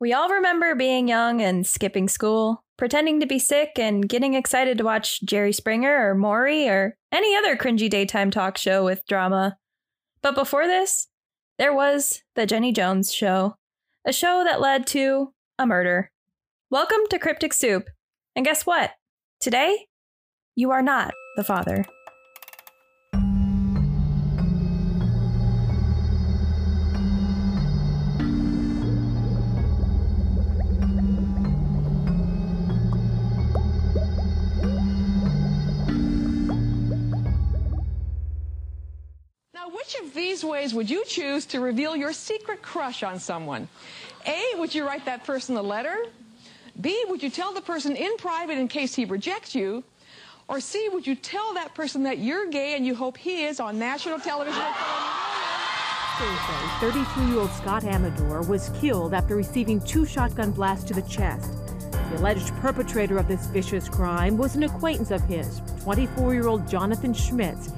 We all remember being young and skipping school, pretending to be sick and getting excited to watch Jerry Springer or Maury or any other cringy daytime talk show with drama. But before this, there was The Jenny Jones Show, a show that led to a murder. Welcome to Cryptic Soup. And guess what? Today, you are not the father. These ways would you choose to reveal your secret crush on someone? A, would you write that person a letter? B, would you tell the person in private in case he rejects you? Or C, would you tell that person that you're gay and you hope he is on national television? Thursday, 33-year-old Scott Amedure was killed after receiving two shotgun blasts to the chest. The alleged perpetrator of this vicious crime was an acquaintance of his, 24-year-old Jonathan Schmitz.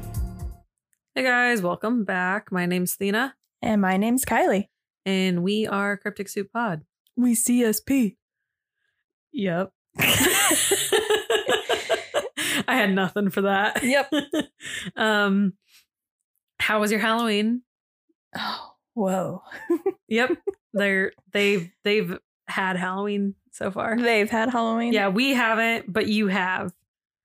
Hey guys, welcome back. My name's Thena, And my name's Kylie. and we are Cryptic Soup Pod. We CSP. Yep. I had nothing for that. Yep. um, how was your Halloween? Oh, whoa. Yep, they're they've they've had Halloween so far. They've had Halloween. Yeah, we haven't, but you have.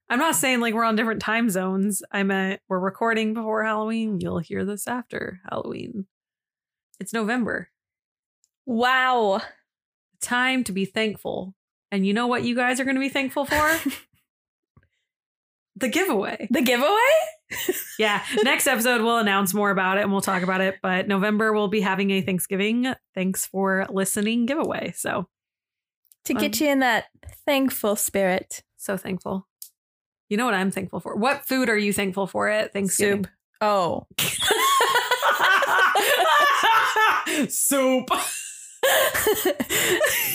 I'm not saying like we're on different time zones. I meant we're recording before Halloween. You'll hear this after Halloween. It's November. Wow. Time to be thankful. And you know what you guys are going to be thankful for? the giveaway. The giveaway? Yeah, next episode we'll announce more about it and we'll talk about it. But November we'll be having a Thanksgiving thanks for listening giveaway. So To get Um, you in that thankful spirit. so thankful. You know what I'm thankful for? What food are you thankful for at Thanksgiving? Soup. Oh. Soup.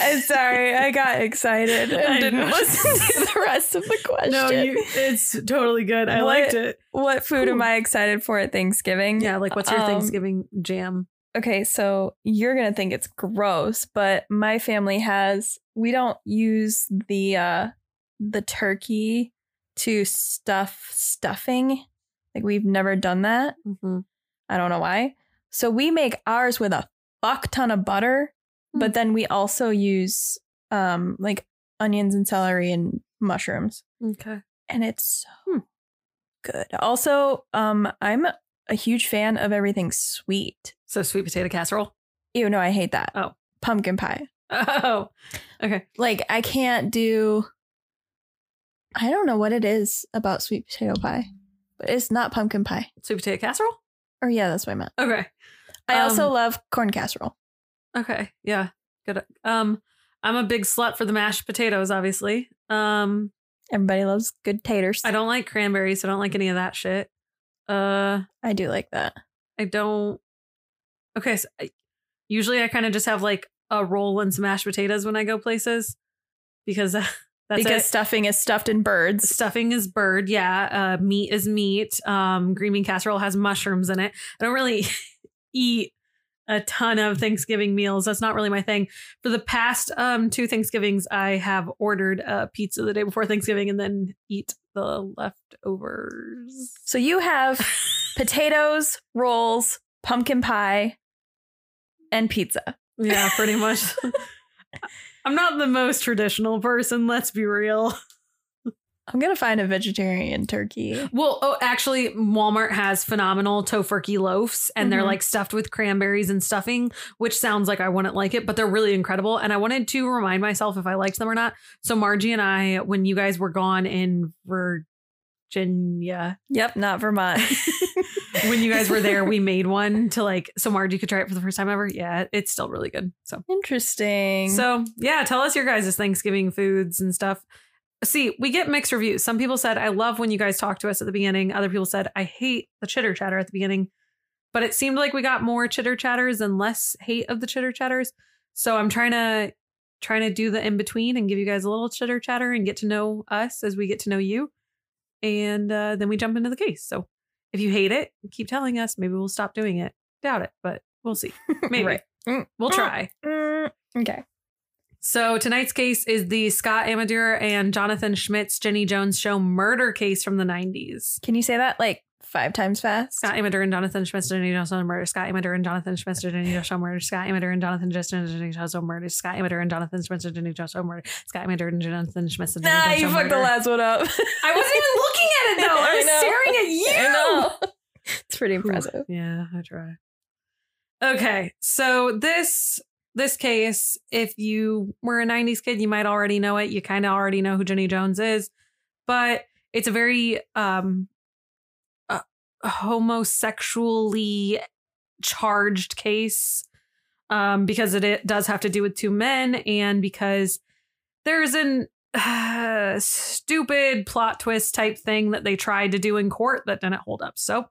I'm sorry. I got excited and I didn't know. listen to the rest of the question. No, you, it's totally good. I What- liked it. what food am I excited for at Thanksgiving? Yeah, like what's your Um, Thanksgiving jam? Okay, so you're gonna think it's gross, but my family has we don't use the uh the turkey to stuff stuffing. Like we've never done that. Mhm. I don't know why. So we make ours with a fuck ton of butter, Hmm. but then we also use um like onions and celery and mushrooms. Okay. And it's so Hmm. good. Also, um I'm a huge fan of everything sweet. So sweet potato casserole. Ew, no, I hate that. Oh. Pumpkin pie. Oh, okay. Like I can't do I don't know what it is about sweet potato pie. But it's not pumpkin pie. Sweet potato casserole. Or yeah, that's what I meant. Okay. I also Um, love corn casserole. Okay. Yeah. Good. Um, I'm a big slut for the mashed potatoes. Obviously. Um, Everybody loves good taters. I don't like cranberries. So I don't like any of that shit. Uh, I do like that. I don't. Okay. So I, usually I kind of just have like a roll and some mashed potatoes when I go places because that's because it. stuffing is stuffed in birds. stuffing is bird yeah. Uh meat is meat. Um green bean casserole has mushrooms in it. I don't really eat a ton of thanksgiving meals. That's not really my thing. For the past um two thanksgivings i have ordered a pizza the day before thanksgiving and then eat the leftovers. So you have potatoes, rolls, pumpkin pie, and pizza. yeah pretty much i'm not the most traditional person let's be real I'm gonna find a vegetarian turkey. Well, oh, actually, Walmart has phenomenal tofurkey loaves, and they're Mhm. like stuffed with cranberries and stuffing, which sounds like I wouldn't like it, but they're really incredible. And I wanted to remind myself if I liked them or not. So Margie and I, when you guys were gone in Virginia, Yep, not Vermont. when you guys were there, we made one to like so Margie could try it for the first time ever. Yeah, it's still really good. So Interesting. so yeah, tell us your guys' Thanksgiving foods and stuff. See, we get mixed reviews. Some people said, I love when you guys talk to us at the beginning. Other people said, I hate the chitter chatter at the beginning. But it seemed like we got more chitter chatters and less hate of the chitter chatters. So I'm trying to trying to do the in between and give you guys a little chitter chatter and get to know us as we get to know you. And uh, then we jump into the case. So if you hate it, keep telling us. Maybe we'll stop doing it. Doubt it, but we'll see. Maybe Right. Mm. we'll try. Mm, okay. So tonight's case is the Scott Amador and Jonathan Schmitz Jenny Jones show murder case from the 90s. Can you say that like five times fast? Scott Amador and Jonathan Schmitz Jenny Jones show murder. Scott Amador and Jonathan Schmitz Jenny Jones show murder. Scott Amador and Jonathan Jenny Jones show murder. Scott Amador and Jonathan Schmitz Jenny Jones show murder. Scott Amador and Jonathan Schmitz Jenny Nah, you fucked the last one up. I wasn't even looking at it though. I was staring at you. I know. It's pretty impressive. Yeah, I try. Okay, so this this case, if you were a '90s kid, you might already know it. You kind of already know who Jenny Jones is, but it's a very um homosexually charged case um because it, it does have to do with two men and because there's an uh, stupid plot twist type thing that they tried to do in court that didn't hold up. So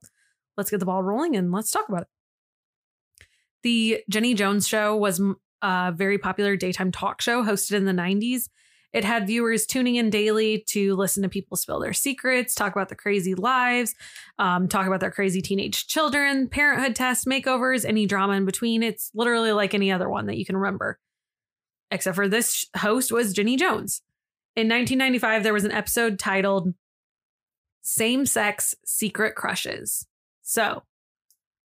let's get the ball rolling and let's talk about it. The Jenny Jones show was a very popular daytime talk show hosted in the 90s. It had viewers tuning in daily to listen to people spill their secrets, talk about their crazy lives, um, talk about their crazy teenage children, parenthood tests, makeovers, any drama in between. It's literally like any other one that you can remember. Except for this host was Jenny Jones. In 1995, there was an episode titled Same Sex Secret Crushes. So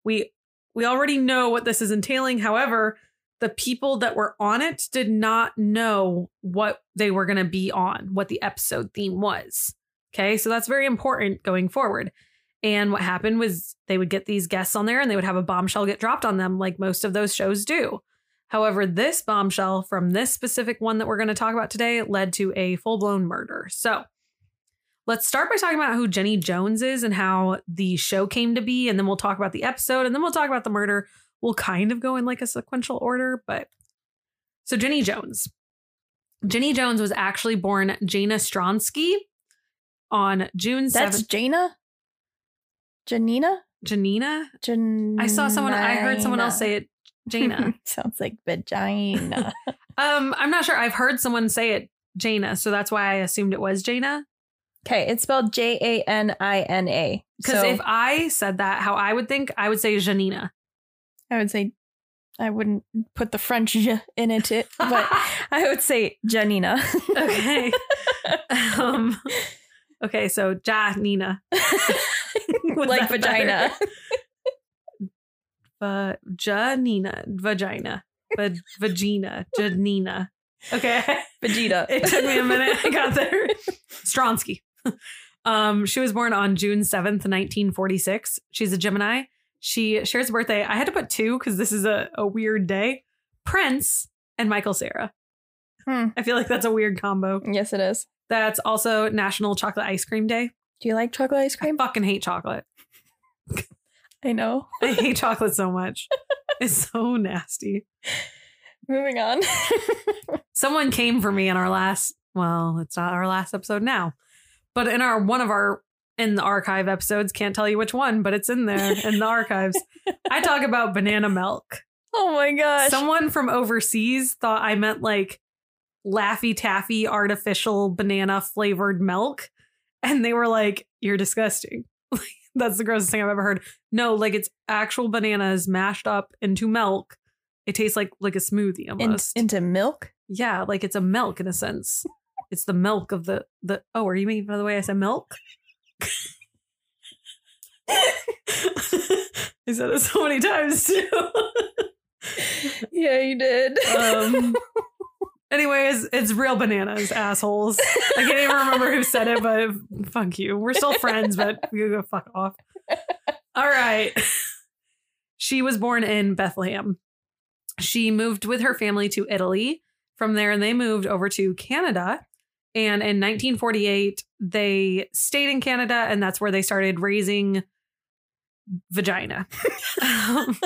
we we already know what this is entailing. However, the people that were on it did not know what they were going to be on, what the episode theme was. Okay, so that's very important going forward. And what happened was they would get these guests on there and they would have a bombshell get dropped on them, like most of those shows do. However, this bombshell from this specific one that we're going to talk about today led to a full blown murder. So let's start by talking about who Jenny Jones is and how the show came to be. And then we'll talk about the episode and then we'll talk about the murder. We'll kind of go in like a sequential order, but so Jenny Jones. Jenny Jones was actually born Jana Stronski on June 7th. That's Jana? Janina? Janina? Jan- I saw someone, I heard someone else say it, Jana. Sounds like vagina. um, I'm not sure. I've heard someone say it Jana, so that's why I assumed it was Jana. okay, it's spelled J A N I N A. Because So if I said that, how I would think, I would say Janina. I would say I wouldn't put the French in it, it- but I would say Janina. okay. um, okay, so Janina. Like vagina. Va- Janina. Vagina. Va- vagina. Janina. Okay. Vegeta. It took me a minute. I got there. Stronski. Um, she was born on June 7th, 1946. She's a Gemini. She shares a birthday. I had to put two because this is a, a weird day. Prince and Michael Cera. Hmm. I feel like that's a weird combo. Yes, it is. That's also National Chocolate Ice Cream Day. Do you like chocolate ice I cream? fucking hate chocolate. I know. I hate chocolate so much. It's so nasty. Moving on. Someone came for me in our last, well, it's not our last episode now, but in our one of our in the archive episodes, can't tell you which one, but it's in there in the archives. I talk about banana milk. oh my gosh. Someone from overseas thought I meant like Laffy Taffy artificial banana flavored milk. And they were like, You're disgusting. That's the grossest thing I've ever heard. No, like it's actual bananas mashed up into milk. It tastes like like a smoothie In- almost. into milk? yeah, like it's a milk in a sense. It's the milk of the the oh, are you making by the way I said milk? I said it so many times too. Yeah, you did. Um, anyways, it's real bananas, assholes. I can't even remember who said it, but fuck you. We're still friends, but you go fuck off. All right. She was born in Bethlehem. She moved with her family to Italy. From there, and they moved over to Canada. And in 1948, they stayed in Canada, and that's where they started raising vagina. Um,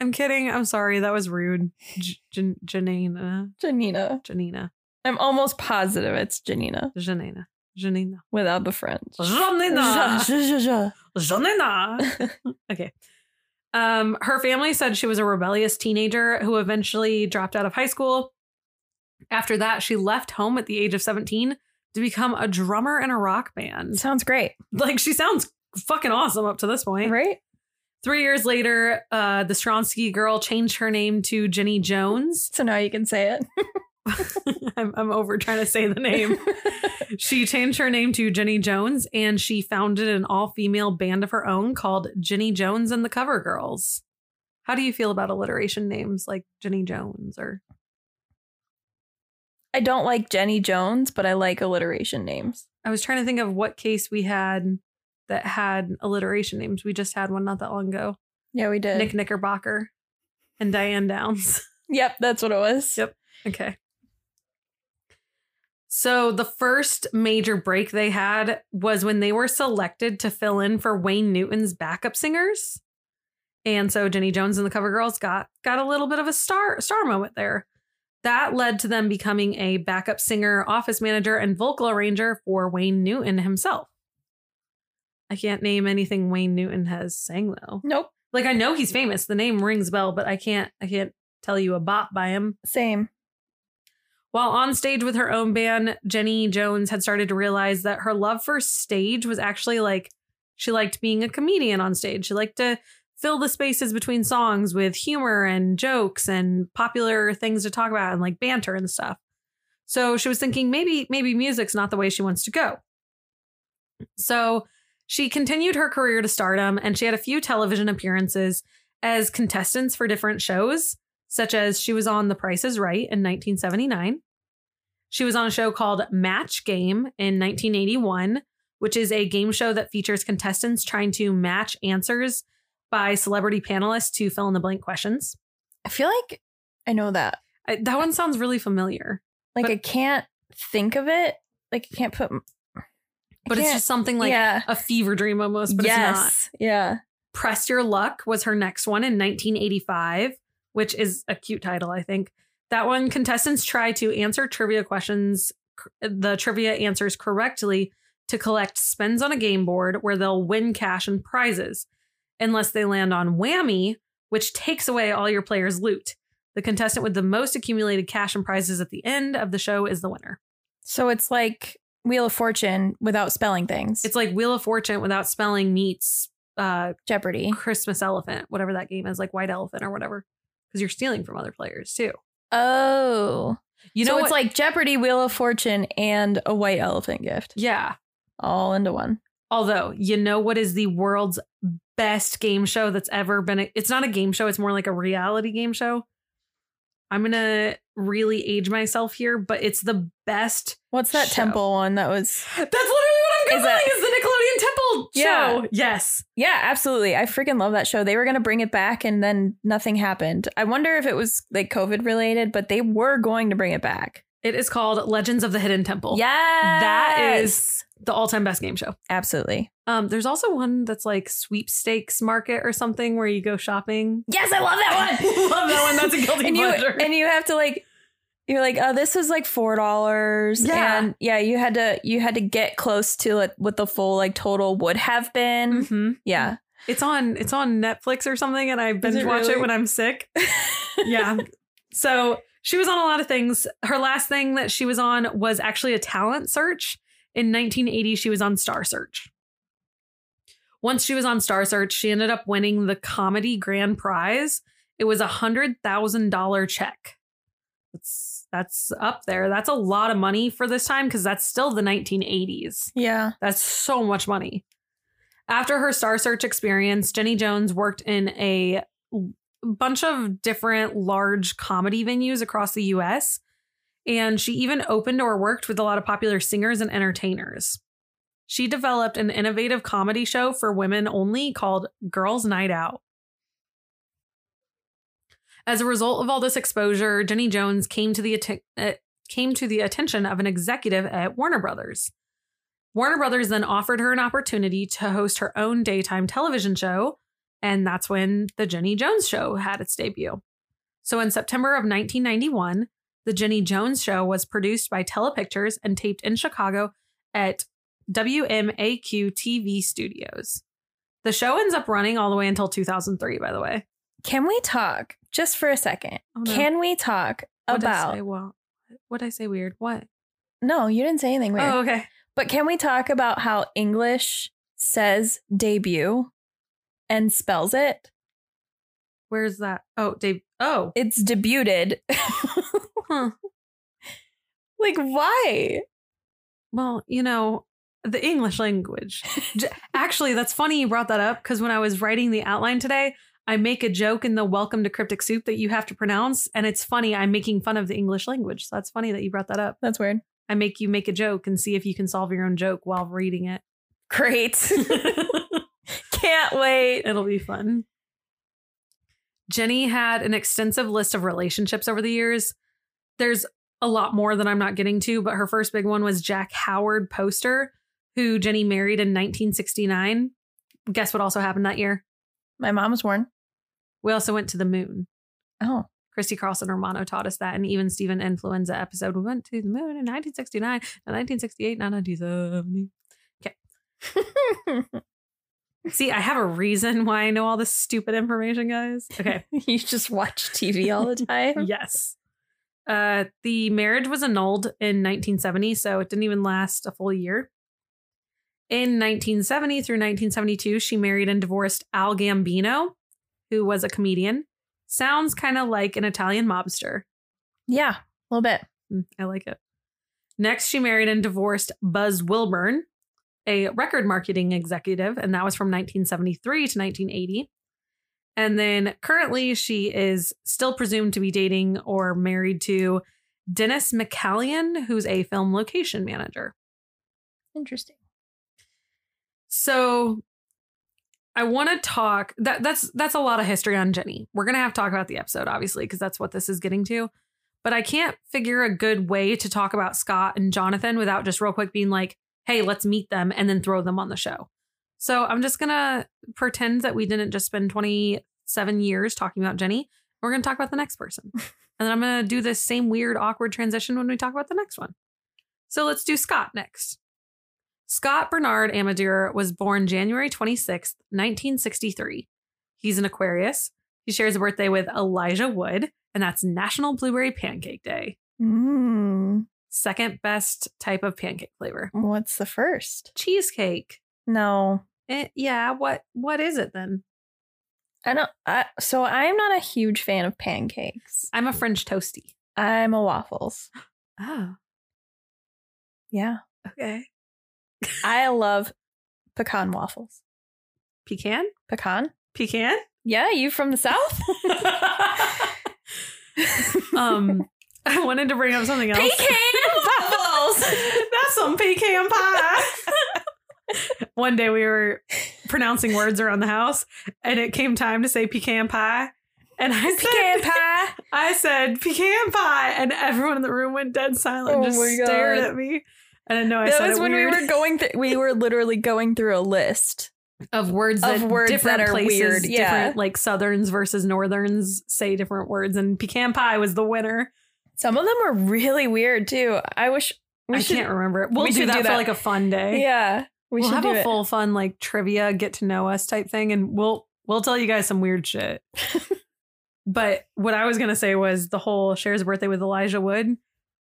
I'm kidding. I'm sorry. That was rude. J- Jan- Janina. Janina. Janina. I'm almost positive it's Janina Janina. Janina. without the French. Janina. Ja, ja, ja, Janina. okay. Um, her family said she was a rebellious teenager who eventually dropped out of high school. After that, she left home at the age of 17 to become a drummer in a rock band. Sounds great, Like she sounds fucking awesome up to this point. right? Three years later, uh, the Stronski girl changed her name to Jenny Jones. So now you can say it. I'm, I'm over trying to say the name. she changed her name to Jenny Jones and she founded an all female band of her own called Jenny Jones and the Cover Girls. How do you feel about alliteration names like Jenny Jones or I don't like Jenny Jones, but I like alliteration names. I was trying to think of what case we had that had alliteration names. We just had one not that long ago. Yeah, we did. Nick Knickerbocker and Diane Downs. Yep, that's what it was. Yep. Okay. So the first major break they had was when they were selected to fill in for Wayne Newton's backup singers. And so Jenny Jones and the Cover Girls got got a little bit of a star star moment there. That led to them becoming a backup singer, office manager, and vocal arranger for Wayne Newton himself. I can't name anything Wayne Newton has sang though. Nope. Like I know he's famous. The name rings bell, but I can't I can't tell you a bop by him. Same. While on stage with her own band, Jenny Jones had started to realize that her love for stage was actually like she liked being a comedian on stage. She liked to fill the spaces between songs with humor and jokes and popular things to talk about and like banter and stuff. So she was thinking maybe maybe music's not the way she wants to go. So she continued her career to stardom and she had a few television appearances as contestants for different shows, such as she was on The Price is Right in 1979. She was on a show called Match Game in 1981, which is a game show that features contestants trying to match answers by celebrity panelists to fill in the blank questions. I feel like I know that. I, that one sounds really familiar, Like But- I can't think of it. Like I can't put. I but it's can't- just something like yeah. a fever dream almost, but it's not. yes. Yeah. Press Your Luck was her next one in 1985, which is a cute title, I think. That one, contestants try to answer trivia questions, the trivia answers correctly to collect spins on a game board where they'll win cash and prizes, unless they land on Whammy, which takes away all your players' loot. The contestant with the most accumulated cash and prizes at the end of the show is the winner. So it's like Wheel of Fortune without spelling things. It's like Wheel of Fortune without spelling meets uh, Jeopardy. Christmas Elephant, whatever that game is, like White Elephant or whatever, because you're stealing from other players too. Oh. You so know, it's what- like Jeopardy, Wheel of Fortune, and a white elephant gift yeah. all into one. Although, you know what is the world's best game show that's ever been? A, it's not a game show; it's more like a reality game show. I'm gonna really age myself here, but it's the best. What's that Show. temple one that was? That's literally what I'm Is googling. that- Is, the Nickelodeon Temple Yeah. show? Yes. Yeah, absolutely. I freaking love that show. They were going to bring it back and then nothing happened. I wonder if it was like COVID related, but they were going to bring it back. It is called Legends of the Hidden Temple. Yeah. That is the all-time best game show. absolutely. Um, there's also one that's like sweepstakes market or something where you go shopping. Yes, I love that one. Love that one. That's a guilty and you pleasure. and you have to like you're like, oh, this was like four dollars. Yeah. And yeah, you had to you had to get close to like what the full like total would have been. Mhm. Yeah. It's on it's on Netflix or something, and I binge it watch it when I'm sick. yeah. So she was on a lot of things. Her last thing that she was on was actually a talent search. In 1980, she was on Star Search. Once she was on Star Search, she ended up winning the comedy grand prize. It was a hundred thousand dollar check. That's that's up there. That's a lot of money for this time because that's still the 1980s. Yeah. That's so much money. After her Star Search experience, Jenny Jones worked in a bunch of different large comedy venues across the US. And she even opened or worked with a lot of popular singers and entertainers. She developed an innovative comedy show for women only called Girls Night Out. As a result of all this exposure, Jenny Jones came to the atten- uh, came to the attention of an executive at Warner Brothers. Warner Brothers then offered her an opportunity to host her own daytime television show, and that's when the Jenny Jones show had its debut. So in September of 1991, the Jenny Jones show was produced by Telepictures and taped in Chicago at WMAQ TV Studios. The show ends up running all the way until 2003, by the way. Can we talk just for a second? Oh, no. Can we talk What'd I about say? Well, what did I say weird? What? No, you didn't say anything weird. Oh, okay. But can we talk about how English says debut and spells it? Where's that? Oh, Dave. Oh, It's debuted. huh. Like, why? Well, you know, the English language. Actually, that's funny you brought that up because when I was writing the outline today, I make a joke in the Welcome to Cryptic Soup that you have to pronounce. And it's funny, I'm making fun of the English language. So that's funny that you brought that up. That's weird. I make you make a joke and see if you can solve your own joke while reading it. Great. Can't wait. It'll be fun. Jenny had an extensive list of relationships over the years. There's a lot more that I'm not getting to, but her first big one was Jack Howard Poster, who Jenny married in 1969. Guess what also happened that year? My mom was born. We also went to the moon. Oh. Christy Carlson and Romano taught us that, and even Stephen Influenza episode. We went to the moon in 1969, not 1968, not 1970. Okay. See, I have a reason why I know all this stupid information, guys. Okay. you just watch TV all the time. yes. Uh, the marriage was annulled in 1970, so it didn't even last a full year. In 1970 through 1972, she married and divorced Al Gambino, who was a comedian. Sounds kind of like an Italian mobster. Yeah, a little bit. Mm, I like it. Next, she married and divorced Buzz Wilburn, a record marketing executive, and that was from 1973 to 1980. And then currently, she is still presumed to be dating or married to Dennis McCallion, who's a film location manager. Interesting. So I want to talk that that's that's a lot of history on Jenny. We're going to have to talk about the episode obviously because that's what this is getting to. But I can't figure a good way to talk about Scott and Jonathan without just real quick being like, "Hey, let's meet them and then throw them on the show." So I'm just going to pretend that we didn't just spend 27 years talking about Jenny. We're going to talk about the next person. and then I'm going to do this same weird awkward transition when we talk about the next one. So let's do Scott next. Scott Bernard Amedure was born January 26th, 1963. He's an Aquarius. He shares a birthday with Elijah Wood, and that's National Blueberry Pancake Day. Mm, Second best type of pancake flavor. what's the first? Cheesecake. No, Eh, yeah, what what is it then? I don't. I, so I'm not a huge fan of pancakes. I'm a French toasty. I'm a waffles. Oh, Yeah, okay. I love pecan waffles. Pecan? Pecan? Pecan? Yeah, you from the south? um I wanted to bring up something else. Pecan waffles. That's some pecan pie. One day we were pronouncing words around the house and it came time to say pecan pie. And I said Pecan pie. I said pecan pie and everyone in the room went dead silent and Oh just stared at me. And I know I that said was when weird. we were going through. We were literally going through a list. of words of that words different that are places, weird, yeah. different like southerns versus northerns say different words and pecan pie was the winner. Some of them were really weird too. I wish we I should. can't remember it. We'll we do that do for like a fun day. Yeah, we will should have a it. full fun like trivia get to know us type thing and we'll we'll tell you guys some weird shit. but what I was gonna say was the whole shares birthday with Elijah Wood.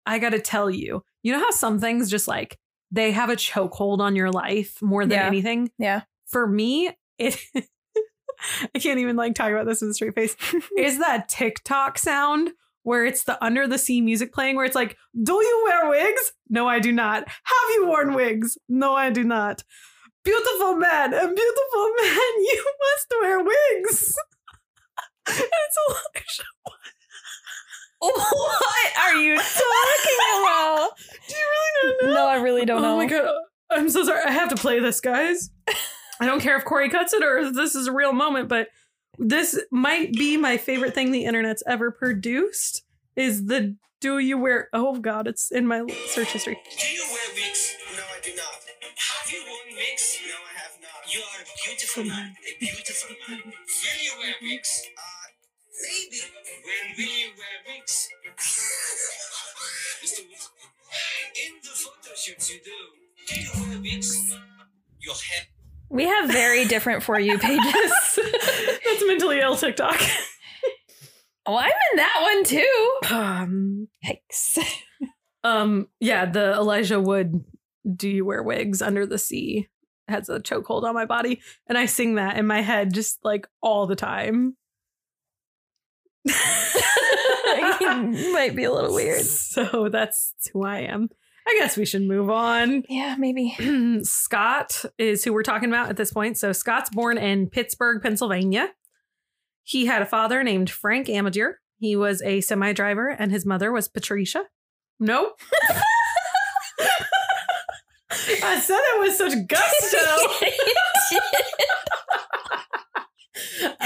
I gotta tell you, you know how some things just like they have a chokehold on your life more than Yeah. anything? Yeah. For me, it I can't even like talk about this with a straight face. is that TikTok sound where it's the under the sea music playing where it's like, Do you wear wigs? No, I do not. Have you worn wigs? No, I do not. Beautiful man and beautiful man, you must wear wigs. it's Elijah. what are you talking about? Do you really not know? No, I really don't know. Oh my god. I'm so sorry. I have to play this, guys. I don't care if Corey cuts it or if this is a real moment, but this might be my favorite thing the internet's ever produced. Is the do you wear oh god, it's in my search history. Do you wear wigs? No, I do not. Have you worn wigs? No, I have not. You are a beautiful man. A beautiful man. Will you wear wigs? Uh, maybe. When will you wear wigs? Mr. In the photo shoots you do, do you wear wigs? Your hair. We have very different for you pages. That's mentally ill TikTok. oh, I'm in that one too. um Yikes. um yeah, the Elijah Wood do you wear wigs under the sea has a chokehold on my body and I sing that in my head just like all the time. might be a little weird. So that's who I am. I guess we should move on. Yeah, maybe. Scott is who we're talking about at this point. So Scott's born in Pittsburgh, Pennsylvania. He had a father named Frank Amadear. He was a semi driver, and his mother was Patricia. Nope. I said it with such gusto.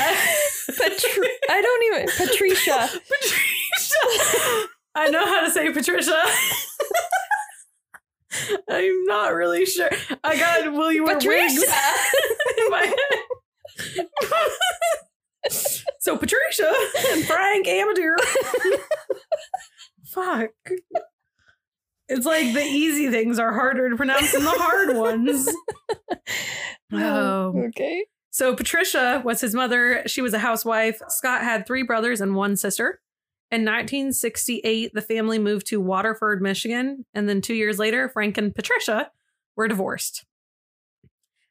Patri- I don't even Patricia. Patricia. I know how to say Patricia. I'm not really sure. I got will you wear wigs in my head. so Patricia and Frank Amadear. Fuck. It's like the easy things are harder to pronounce than the hard ones. Oh. Um, okay. So Patricia was his mother. She was a housewife. Scott had three brothers and one sister. In 1968, the family moved to Waterford, Michigan, and then two years later, Frank and Patricia were divorced.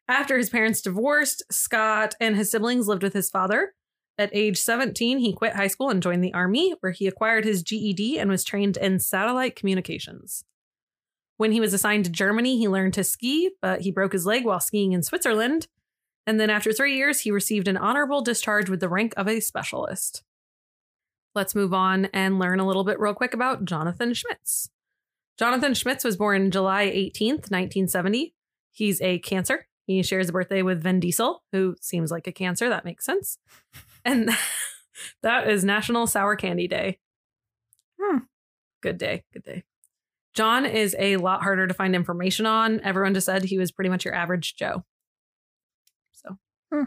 After his parents divorced, Scott and his siblings lived with his father. At age 17, he quit high school and joined the army, where he acquired his GED and was trained in satellite communications. When he was assigned to Germany, he learned to ski, but he broke his leg while skiing in Switzerland. And then after three years, he received an honorable discharge with the rank of a specialist. Let's move on and learn a little bit real quick about Jonathan Schmitz. Jonathan Schmitz was born July 18th, 1970. He's a Cancer. He shares a birthday with Vin Diesel, who seems like a Cancer. That makes sense. And that is National Sour Candy Day. Hmm. Good day. Good day. John is a lot harder to find information on. Everyone just said he was pretty much your average Joe. So, Hmm.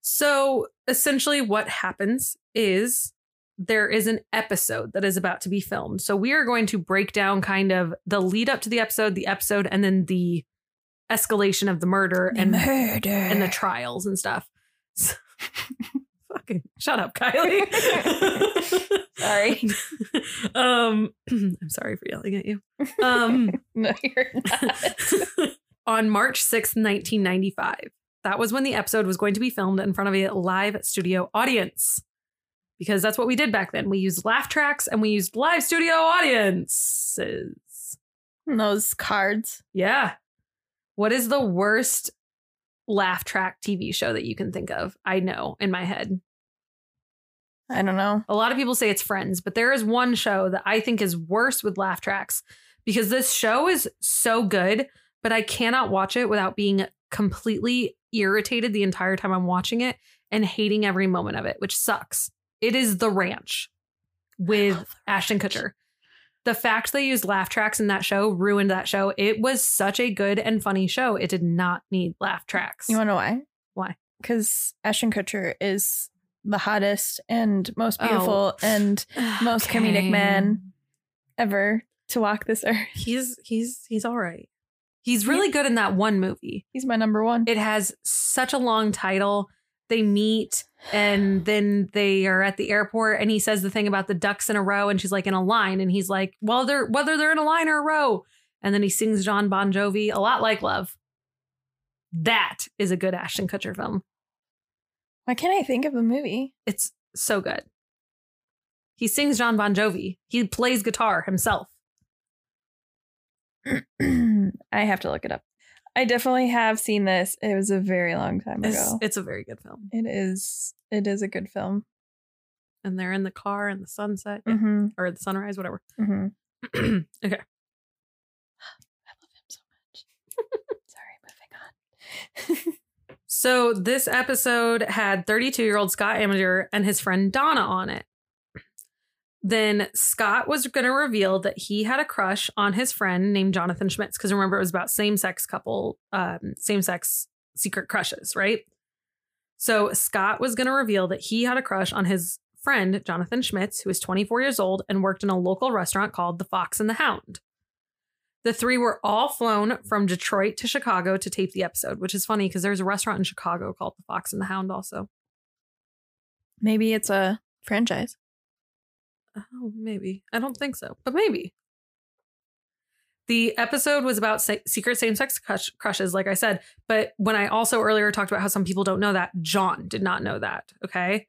so essentially, what happens is there is an episode that is about to be filmed. So we are going to break down kind of the lead up to the episode, the episode, and then the escalation of the murder and murder and the trials and stuff. So- fucking shut up, Kylie. Sorry. um, I'm sorry for yelling at you. Um, no, you're not. on March 6th, 1995. That was when the episode was going to be filmed in front of a live studio audience. Because that's what we did back then. We used laugh tracks and we used live studio audiences. And Those cards. Yeah. What is the worst laugh track TV show that you can think of? I know in my head. I don't know. A lot of people say it's Friends, but there is one show that I think is worse with laugh tracks because this show is so good, but I cannot watch it without being completely irritated the entire time I'm watching it and hating every moment of it, which sucks. It is The Ranch with Ashton Kutcher. The fact they used laugh tracks in that show ruined that show. It was such a good and funny show. It did not need laugh tracks. You want to know why? Why? Because Ashton Kutcher is the hottest and most Oh. beautiful and most comedic man ever to walk this earth. He's he's he's all right. He's really good in that one movie. He's my number one. It has such a long title. They meet and then they are at the airport and he says the thing about the ducks in a row and she's like in a line and he's like, "Well, they're whether they're in a line or a row." And then he sings John Bon Jovi, a lot like Love. That is a good Ashton Kutcher film. Why can't I think of a movie? It's so good. He sings John Bon Jovi. He plays guitar himself. I have to look it up. I definitely have seen this. It was a very long time It's, ago. it's a very good film. It is. It is a good film. And they're in the car and the sunset yeah, Mm-hmm, or the sunrise, whatever. mm-hmm. okay. I love him so much. Sorry, moving on. So this episode had 32 year old Scott Amateur and his friend Donna on it. Then Scott was going to reveal that he had a crush on his friend named Jonathan Schmitz. Because remember, it was about same sex couple, um, same sex secret crushes, right? So Scott was going to reveal that he had a crush on his friend, Jonathan Schmitz, who was 24 years old and worked in a local restaurant called The Fox and the Hound. The three were all flown from Detroit to Chicago to tape the episode, which is funny because there's a restaurant in Chicago called The Fox and the Hound also. Maybe it's a franchise. Oh, maybe. I don't think so, but maybe. The episode was about se- secret same sex crush- crushes, like I said. But when I also earlier talked about how some people don't know that, John did not know that. Okay.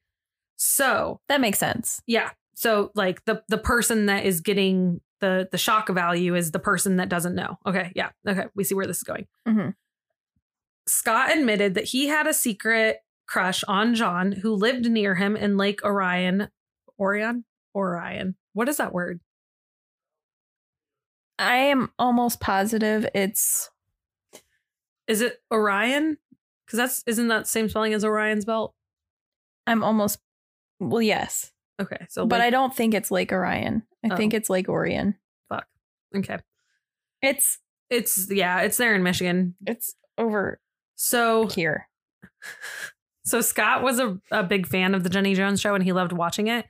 So, That makes sense. yeah. so like the the person that is getting the the shock value is the person that doesn't know. Okay, yeah. Okay, we see where this is going. Mhm. Scott admitted that he had a secret crush on John who lived near him in Lake Orion. Orion? Orion. What is that word? I am almost positive it's Is it Orion? Because that's isn't that same spelling as Orion's belt? I'm almost well, yes. Okay, so but Lake- I don't think it's Lake Orion. I Oh. think it's Lake Orion. fuck. Okay, It's it's yeah, it's there in Michigan. it's over So here. So Scott was a, a big fan of the Jenny Jones show and he loved watching it.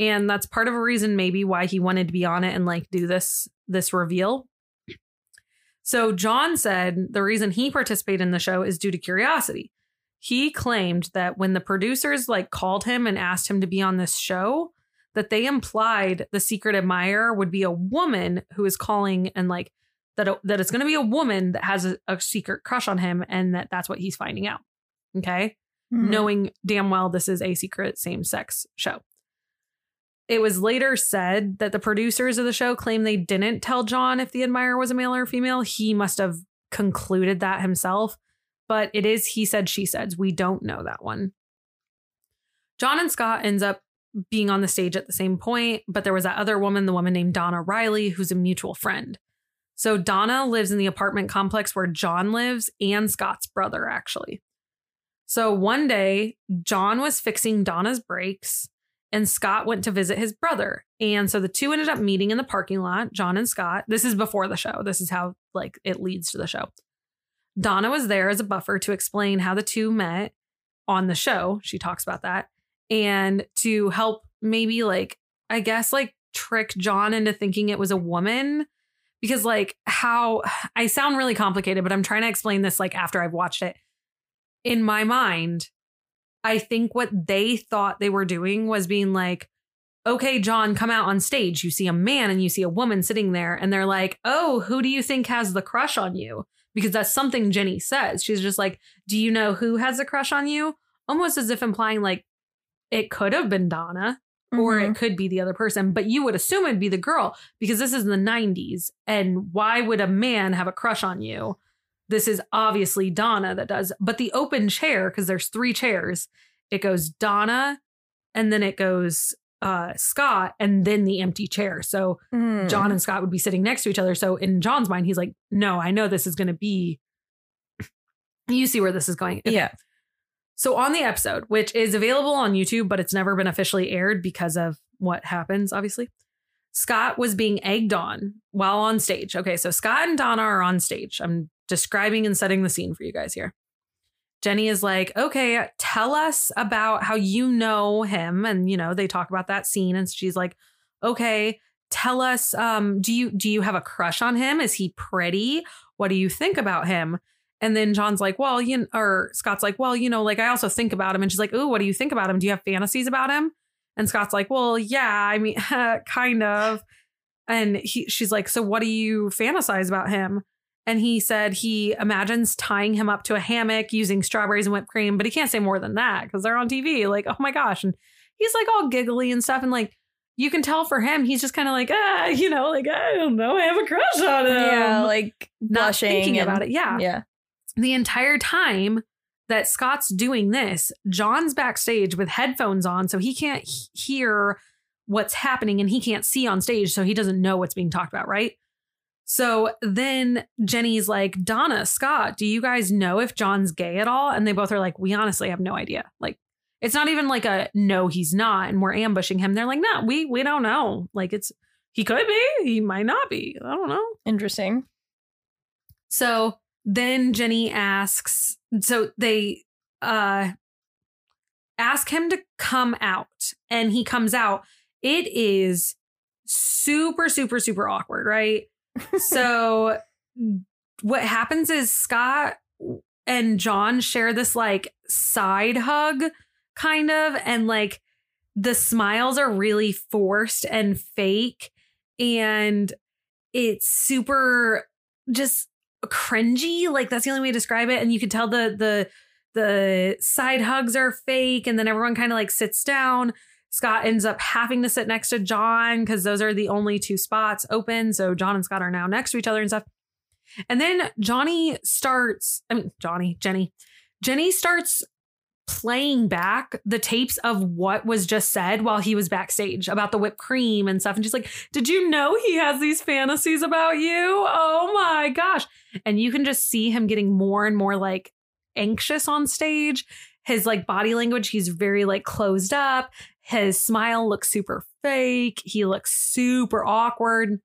And that's part of a reason maybe why he wanted to be on it and like do this this reveal. So John said the reason he participated in the show is due to curiosity. He claimed that when the producers like called him and asked him to be on this show, that they implied the secret admirer would be a woman who is calling and like that that it's going to be a woman that has a, a secret crush on him and that that's what he's finding out. Okay? Mhm. knowing damn well this is a secret same sex show. It was later said that the producers of the show claimed they didn't tell John if the admirer was a male or female. He must have concluded that himself, but it is he said, she said. We don't know that one. John and Scott ends up being on the stage at the same point, but there was that other woman, the woman named Donna Riley, who's a mutual friend. So Donna lives in the apartment complex where John lives and Scott's brother, actually. So one day, John was fixing Donna's brakes and Scott went to visit his brother. And so the two ended up meeting in the parking lot, John and Scott. This is before the show. This is how like it leads to the show. Donna was there as a buffer to explain how the two met on the show. She talks about that and to help maybe like I guess like trick John into thinking it was a woman because like how I sound really complicated but I'm trying to explain this like after I've watched it in my mind, I think what they thought they were doing was being like, okay, John, come out on stage. You see a man and you see a woman sitting there, and they're like, oh, who do you think has the crush on you? Because that's something Jenny says. She's just like, do you know who has a crush on you? Almost as if implying like it could have been Donna or Mhm. it could be the other person, but you would assume it'd be the girl because this is the 90s. And why would a man have a crush on you? This is obviously Donna that does, but the open chair, because there's three chairs, it goes Donna and then it goes uh, Scott and then the empty chair. So Mm. John and Scott would be sitting next to each other. So in John's mind, he's like, no, I know this is going to be. You see where this is going. Okay. Yeah. So on the episode, which is available on YouTube, but it's never been officially aired because of what happens, obviously. Scott was being egged on while on stage. Okay, so Scott and Donna are on stage. I'm describing and setting the scene for you guys here. Jenny is like, okay, tell us about how you know him. And, you know, they talk about that scene. And she's like, okay, tell us, um, do you do you have a crush on him? Is he pretty? What do you think about him? And then John's like, well, you or Scott's like, well, you know, like I also think about him. And she's like, ooh, what do you think about him? Do you have fantasies about him? And Scott's like, well, yeah, I mean, kind of. And he, she's like, so what do you fantasize about him? And he said he imagines tying him up to a hammock using strawberries and whipped cream, but he can't say more than that because they're on TV. Like, oh my gosh. And he's like all giggly and stuff. And like, you can tell for him, he's just kind of like, ah, you know, like, I don't know, I have a crush on him. yeah, like not blushing thinking and- about it. Yeah. Yeah. The entire time that Scott's doing this, John's backstage with headphones on, so he can't he- hear what's happening and he can't see on stage, so he doesn't know what's being talked about, right? So then Jenny's like, Donna, Scott, do you guys know if John's gay at all? And they both are like, we honestly have no idea. Like, it's not even like a no, he's not, and we're ambushing him. They're like, no, we we don't know. Like, it's he could be, he might not be. I don't know. Interesting. So then Jenny asks, so they uh ask him to come out and he comes out. It is super, super, super awkward, right? so what happens is Scott and John share this like side hug kind of and like the smiles are really forced and fake and it's super just cringy like that's the only way to describe it and you can tell the the the side hugs are fake and then everyone kind of like sits down Scott ends up having to sit next to John because those are the only two spots open. So John and Scott are now next to each other and stuff. And then Johnny starts, I mean, Johnny, Jenny, Jenny starts playing back the tapes of what was just said while he was backstage about the whipped cream and stuff. And she's like, Did you know he has these fantasies about you? Oh my gosh. And you can just see him getting more and more like anxious on stage. His like body language, he's very like closed up. His smile looks super fake. He looks super awkward.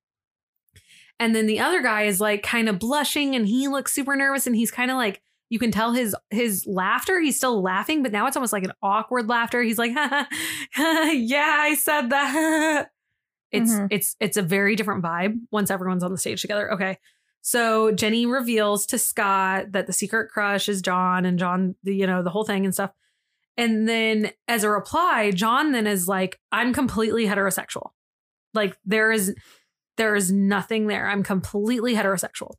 And then the other guy is like kind of blushing and he looks super nervous and he's kind of like you can tell his his laughter he's still laughing but now it's almost like an awkward laughter. He's like yeah i said that. It's Mhm. it's it's a very different vibe once everyone's on the stage together. Okay. So jenny reveals to scott that the secret crush is john and john the, you know the whole thing and stuff. And then as a reply john then is like i'm completely heterosexual. Like there is there is nothing there. I'm completely heterosexual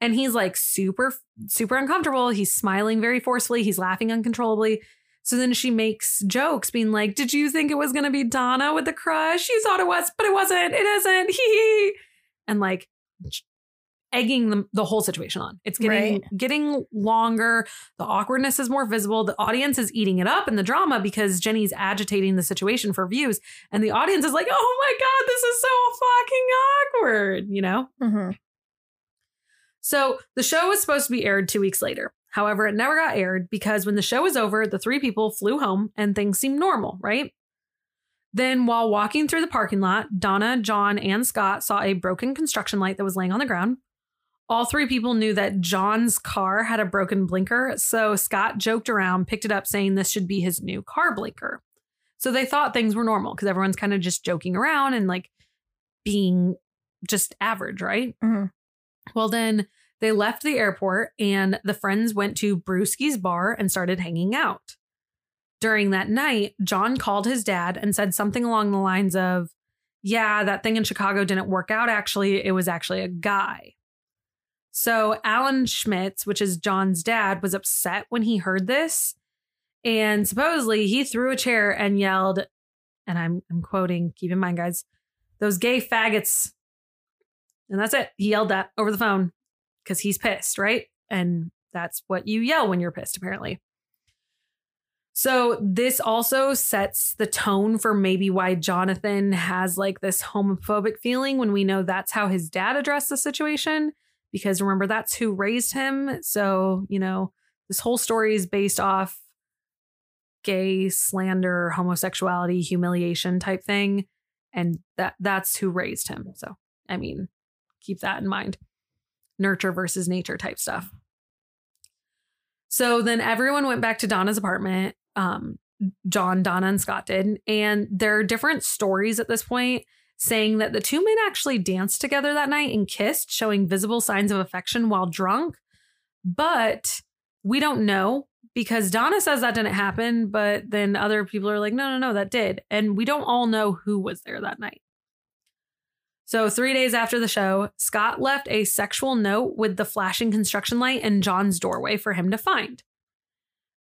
and he's like super super uncomfortable. He's smiling very forcefully. He's laughing uncontrollably. So then she makes jokes being like did you think it was going to be donna with the crush? You thought it was but it wasn't. It isn't. Hee and like egging the, the whole situation on. It's getting Right. getting longer. The awkwardness is more visible. The audience is eating it up in the drama because jenny's agitating the situation for views. And the audience is like oh my god this is so fucking awkward you know? Hmm so the show was supposed to be aired two weeks later. However, it never got aired because when the show was over, the three people flew home and things seemed normal, right? Then, while walking through the parking lot, Donna, John, and Scott saw a broken construction light that was laying on the ground. All three people knew that John's car had a broken blinker, so Scott joked around, picked it up, saying this should be his new car blinker. So they thought things were normal because everyone's kind of just joking around and like being just average, right? Mhm. Well, then they left the airport and the friends went to Brewski's bar and started hanging out. During that night, John called his dad and said something along the lines of, Yeah, that thing in Chicago didn't work out. Actually, it was actually a guy. So Alan Schmitz, which is John's dad, was upset when he heard this. And supposedly he threw a chair and yelled, and I'm, I'm quoting, keep in mind, guys, those gay faggots. And that's it. He yelled that over the phone because he's pissed, right? And that's what you yell when you're pissed, apparently. So this also sets the tone for maybe why Jonathan has like this homophobic feeling when we know that's how his dad addressed the situation. Because remember, that's who raised him. So, you know, this whole story is based off gay slander, homosexuality, humiliation type thing. And that that's who raised him. So, I mean, keep that in mind. Nurture versus nature type stuff. So then everyone went back to Donna's apartment. Um, John, Donna, and Scott did. And there are different stories at this point saying that the two men actually danced together that night and kissed, showing visible signs of affection while drunk. But we don't know because Donna says that didn't happen, but then other people are like, no, no, no, that did. And we don't all know who was there that night. So, three days after the show, Scott left a sexual note with the flashing construction light in John's doorway for him to find.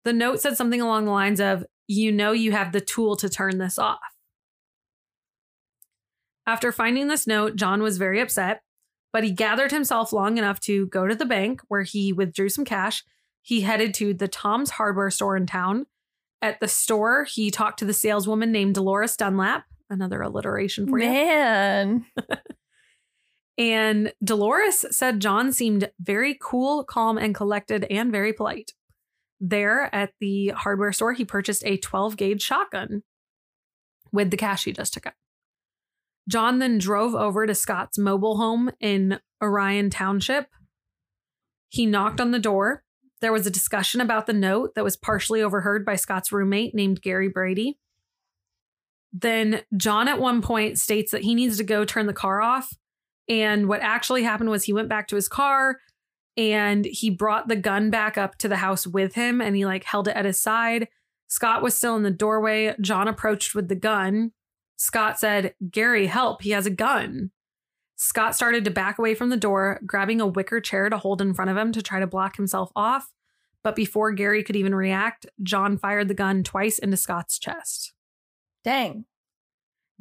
The note said something along the lines of, You know, you have the tool to turn this off. After finding this note, John was very upset, but he gathered himself long enough to go to the bank where he withdrew some cash. He headed to the Tom's hardware store in town. At the store, he talked to the saleswoman named Dolores Dunlap, another alliteration for you. Man. And Dolores said John seemed very cool, calm, and collected, and very polite. There at the hardware store, he purchased a 12 gauge shotgun with the cash he just took out. John then drove over to Scott's mobile home in Orion Township. He knocked on the door. There was a discussion about the note that was partially overheard by Scott's roommate named Gary Brady. Then John at one point states that he needs to go turn the car off. And what actually happened was he went back to his car and he brought the gun back up to the house with him and he like held it at his side. Scott was still in the doorway. John approached with the gun. Scott said, Gary, help, he has a gun. Scott started to back away from the door, grabbing a wicker chair to hold in front of him to try to block himself off. But before Gary could even react, John fired the gun twice into Scott's chest. Dang.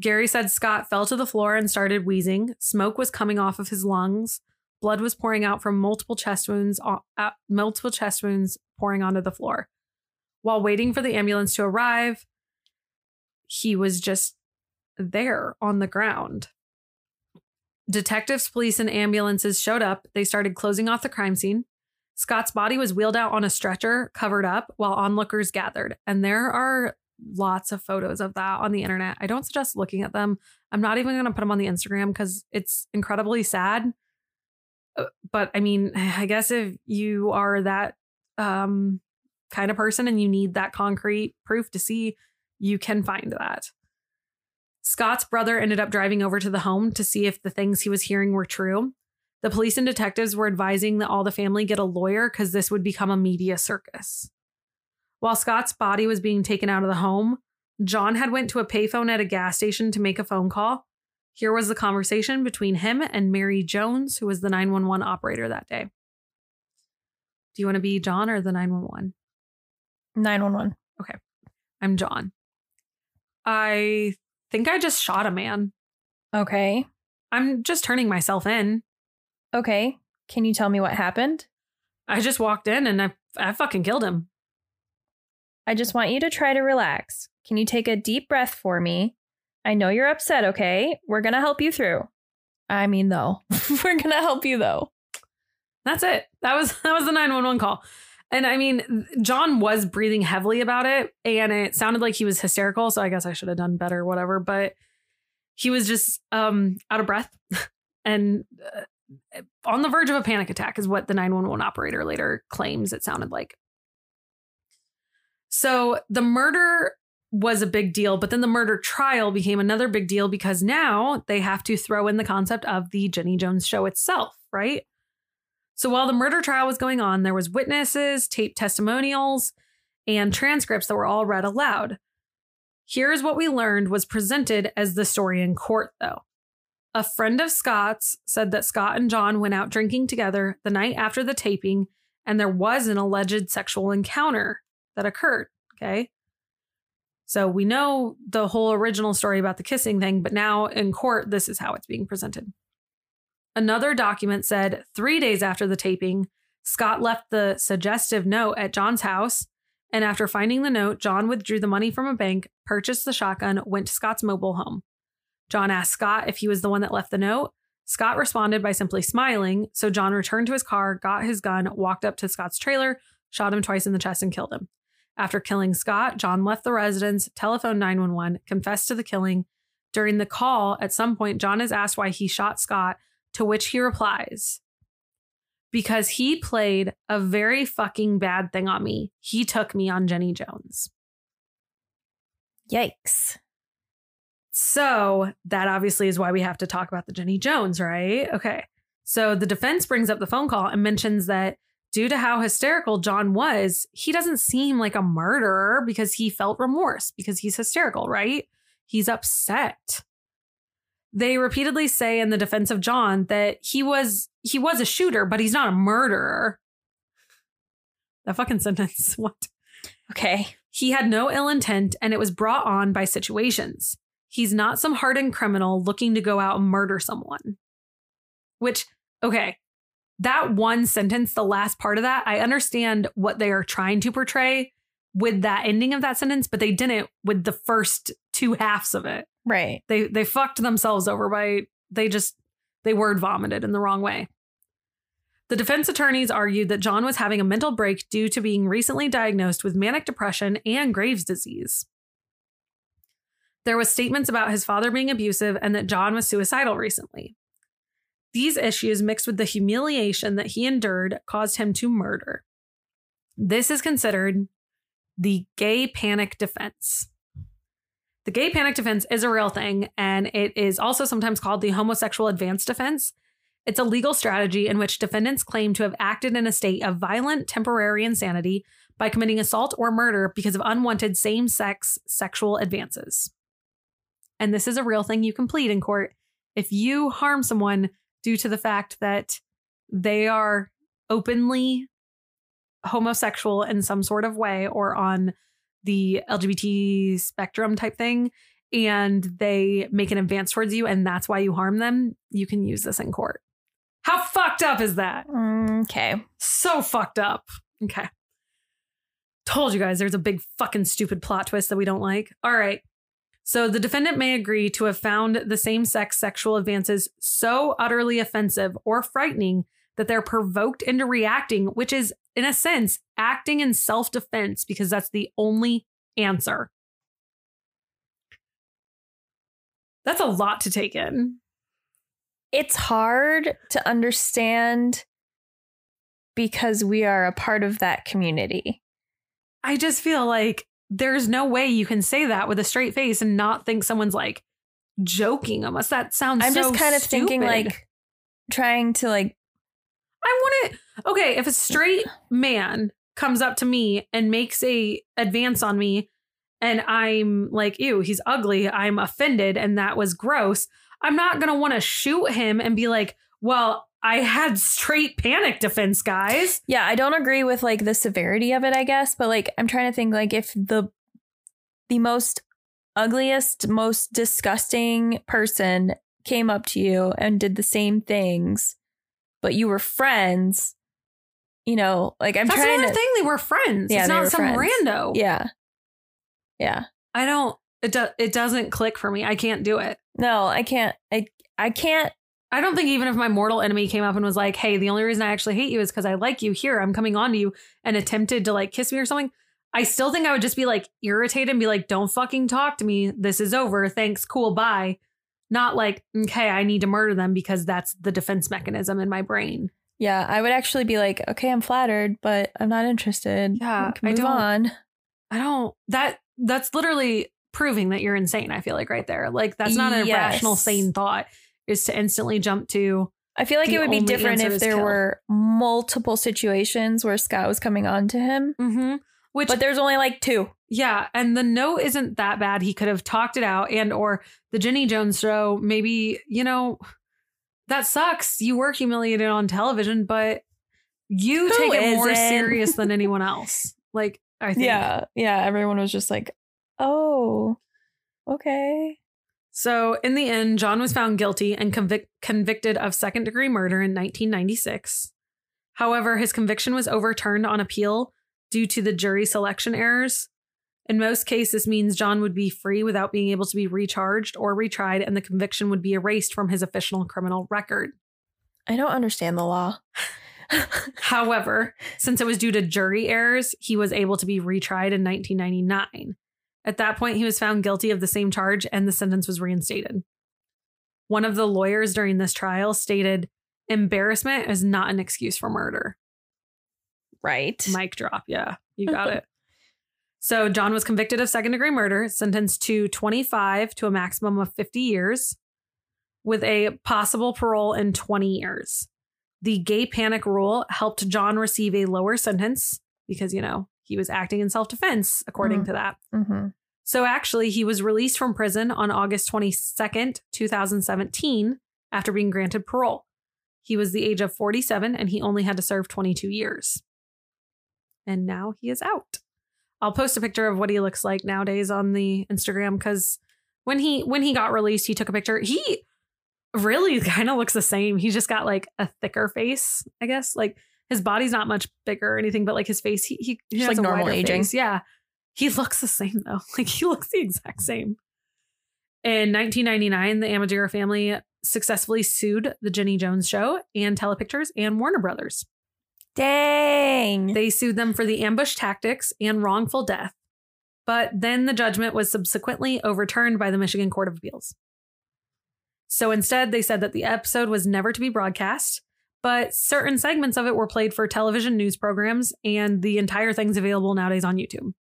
Gary said Scott fell to the floor and started wheezing. Smoke was coming off of his lungs. Blood was pouring out from multiple chest wounds, uh, multiple chest wounds pouring onto the floor. While waiting for the ambulance to arrive, he was just there on the ground. Detectives, police, and ambulances showed up. They started closing off the crime scene. Scott's body was wheeled out on a stretcher, covered up, while onlookers gathered. And there are lots of photos of that on the internet. I don't suggest looking at them. I'm not even going to put them on the Instagram because it's incredibly sad. Uh, But I mean, I guess if you are that um, kind of person and you need that concrete proof to see, you can find that. Scott's brother ended up driving over to the home to see if the things he was hearing were true. The police and detectives were advising that all the family get a lawyer because this would become a media circus. While Scott's body was being taken out of the home, John had went to a payphone at a gas station to make a phone call. Here was the conversation between him and Mary Jones, who was the 911 operator that day. Do you want to be John or the 911? 911. Okay. I'm John. I think I just shot a man. Okay. I'm just turning myself in. Okay. Can you tell me what happened? I just walked in and I, I fucking killed him. I just want you to try to relax. Can you take a deep breath for me? I know you're upset, okay? We're going to help you through. I mean, though, we're going to help you, though. That's it. That was that was the 911 call. And I mean, John was breathing heavily about it and it sounded like he was hysterical, so I guess I should have done better whatever, but he was just um out of breath and uh, on the verge of a panic attack is what the 911 operator later claims it sounded like. So the murder was a big deal, but then the murder trial became another big deal because now they have to throw in the concept of the Jenny Jones show itself, right? So while the murder trial was going on, there was witnesses, tape testimonials, and transcripts that were all read aloud. Here's what we learned was presented as the story in court, though. A friend of Scott's said that Scott and John went out drinking together the night after the taping, and there was an alleged sexual encounter that occurred. Okay. So we know the whole original story about the kissing thing, but now in court, this is how it's being presented. Another document said three days after the taping, Scott left the suggestive note at John's house. And after finding the note, John withdrew the money from a bank, purchased the shotgun, went to Scott's mobile home. John asked Scott if he was the one that left the note. Scott responded by simply smiling. So John returned to his car, got his gun, walked up to Scott's trailer, shot him twice in the chest, and killed him. After killing Scott, John left the residence, telephoned 911, confessed to the killing. During the call, at some point, John is asked why he shot Scott, to which he replies, Because he played a very fucking bad thing on me. He took me on Jenny Jones. Yikes. So that obviously is why we have to talk about the Jenny Jones, right? Okay. So the defense brings up the phone call and mentions that due to how hysterical John was, he doesn't seem like a murderer because he felt remorse because he's hysterical, right? He's upset. They repeatedly say in the defense of John that he was he was a shooter, but he's not a murderer. That fucking sentence. What? Okay. He had no ill intent and it was brought on by situations. He's not some hardened criminal looking to go out and murder someone. Which, okay, that one sentence, the last part of that, I understand what they are trying to portray with that ending of that sentence, but they didn't with the first two halves of it. Right. They they fucked themselves over by they just they word vomited in the wrong way. The defense attorneys argued that John was having a mental break due to being recently diagnosed with manic depression and Graves' disease. There was statements about his father being abusive and that John was suicidal recently. These issues mixed with the humiliation that he endured caused him to murder. This is considered the gay panic defense. The gay panic defense is a real thing, and it is also sometimes called the homosexual advance defense. It's a legal strategy in which defendants claim to have acted in a state of violent temporary insanity by committing assault or murder because of unwanted same sex sexual advances. And this is a real thing you can plead in court. If you harm someone due to the fact that they are openly homosexual in some sort of way or on the LGBT spectrum type thing, and they make an advance towards you and that's why you harm them, you can use this in court. How fucked up is that? Okay. So fucked up. Okay. Told you guys there's a big fucking stupid plot twist that we don't like. All right. So the defendant may agree to have found the same sex sexual advances so utterly offensive or frightening that they're provoked into reacting, which is, in a sense, acting in self defense because that's the only answer. That's a lot to take in. It's hard to understand because we are a part of that community. I just feel like there's no way you can say that with a straight face and not think someone's like joking almost. That sounds I'm so just kind of thinking like trying to like I want to okay, if a straight man comes up to me and makes a advance on me and I'm like, ew, he's ugly, I'm offended and that was gross, I'm not going to want to shoot him and be like, well, I had straight panic defense, guys. yeah, I don't agree with like the severity of it, I guess, but like I'm trying to think like if the the most ugliest, most disgusting person came up to you and did the same things, but you were friends, you know, like I'm That's trying another to thing. They were friends. Yeah, it's they not were some friends. rando. Yeah. Yeah. I don't. It do, it doesn't click for me. I can't do it. No, I can't I I can't I don't think even if my mortal enemy came up and was like, "Hey, the only reason I actually hate you is because I like you. Here, I'm coming on to you," and attempted to like kiss me or something, I still think I would just be like irritated and be like, "Don't fucking talk to me. This is over. Thanks. Cool. Bye." Not like, "Okay, I need to murder them because that's the defense mechanism in my brain." Yeah, I would actually be like, okay, I'm flattered, but I'm not interested. Yeah, I move don't- on. I don't. That that's literally proving that you're insane. I feel like right there. Like that's not a Yes. rational, sane thought. Is to instantly jump to I feel like The it would be different if there kill. were multiple situations where Scott was coming on to him, mm-hmm. which but there's only like two. Yeah, and the note isn't that bad. He could have talked it out and or the Jenny Jones show, maybe, you know, that sucks. You were humiliated on television, but you Who take it more serious than anyone else. Like, I think. Yeah, yeah. Everyone was just like, oh, okay. So, in the end, John was found guilty and convic- convicted of second degree murder in 1996. However, his conviction was overturned on appeal due to the jury selection errors. In most cases, this means John would be free without being able to be recharged or retried, and the conviction would be erased from his official criminal record. I don't understand the law. However, since it was due to jury errors, he was able to be retried in 1999. At that point, he was found guilty of the same charge and the sentence was reinstated. One of the lawyers during this trial stated, Embarrassment is not an excuse for murder. right. Mic drop. Yeah, you got it. So, John was convicted of second degree murder, sentenced to 25 to a maximum of 50 years, with a possible parole in 20 years. The gay panic rule helped John receive a lower sentence because, you know, he was acting in self defense, according Mhm. to that. hmm So, actually, he was released from prison on August 22nd, 2017, after being granted parole. He was the age of 47 and he only had to serve 22 years. And now he is out. I'll post a picture of what he looks like nowadays on the Instagram because when he when he got released, he took a picture. He really kind of looks the same. He's just got like a thicker face, I guess. Like his body's not much bigger or anything, but like his face, he he, he Just has like a normal aging. face. Yeah, he looks the same though. Like he looks the exact same. In 1999, the Amedure family successfully sued the Jenny Jones Show and Telepictures and Warner Brothers. Dang. They sued them for the ambush tactics and wrongful death. But then the judgment was subsequently overturned by the Michigan Court of Appeals. So instead, they said that the episode was never to be broadcast, but certain segments of it were played for television news programs, and the entire thing's available nowadays on YouTube.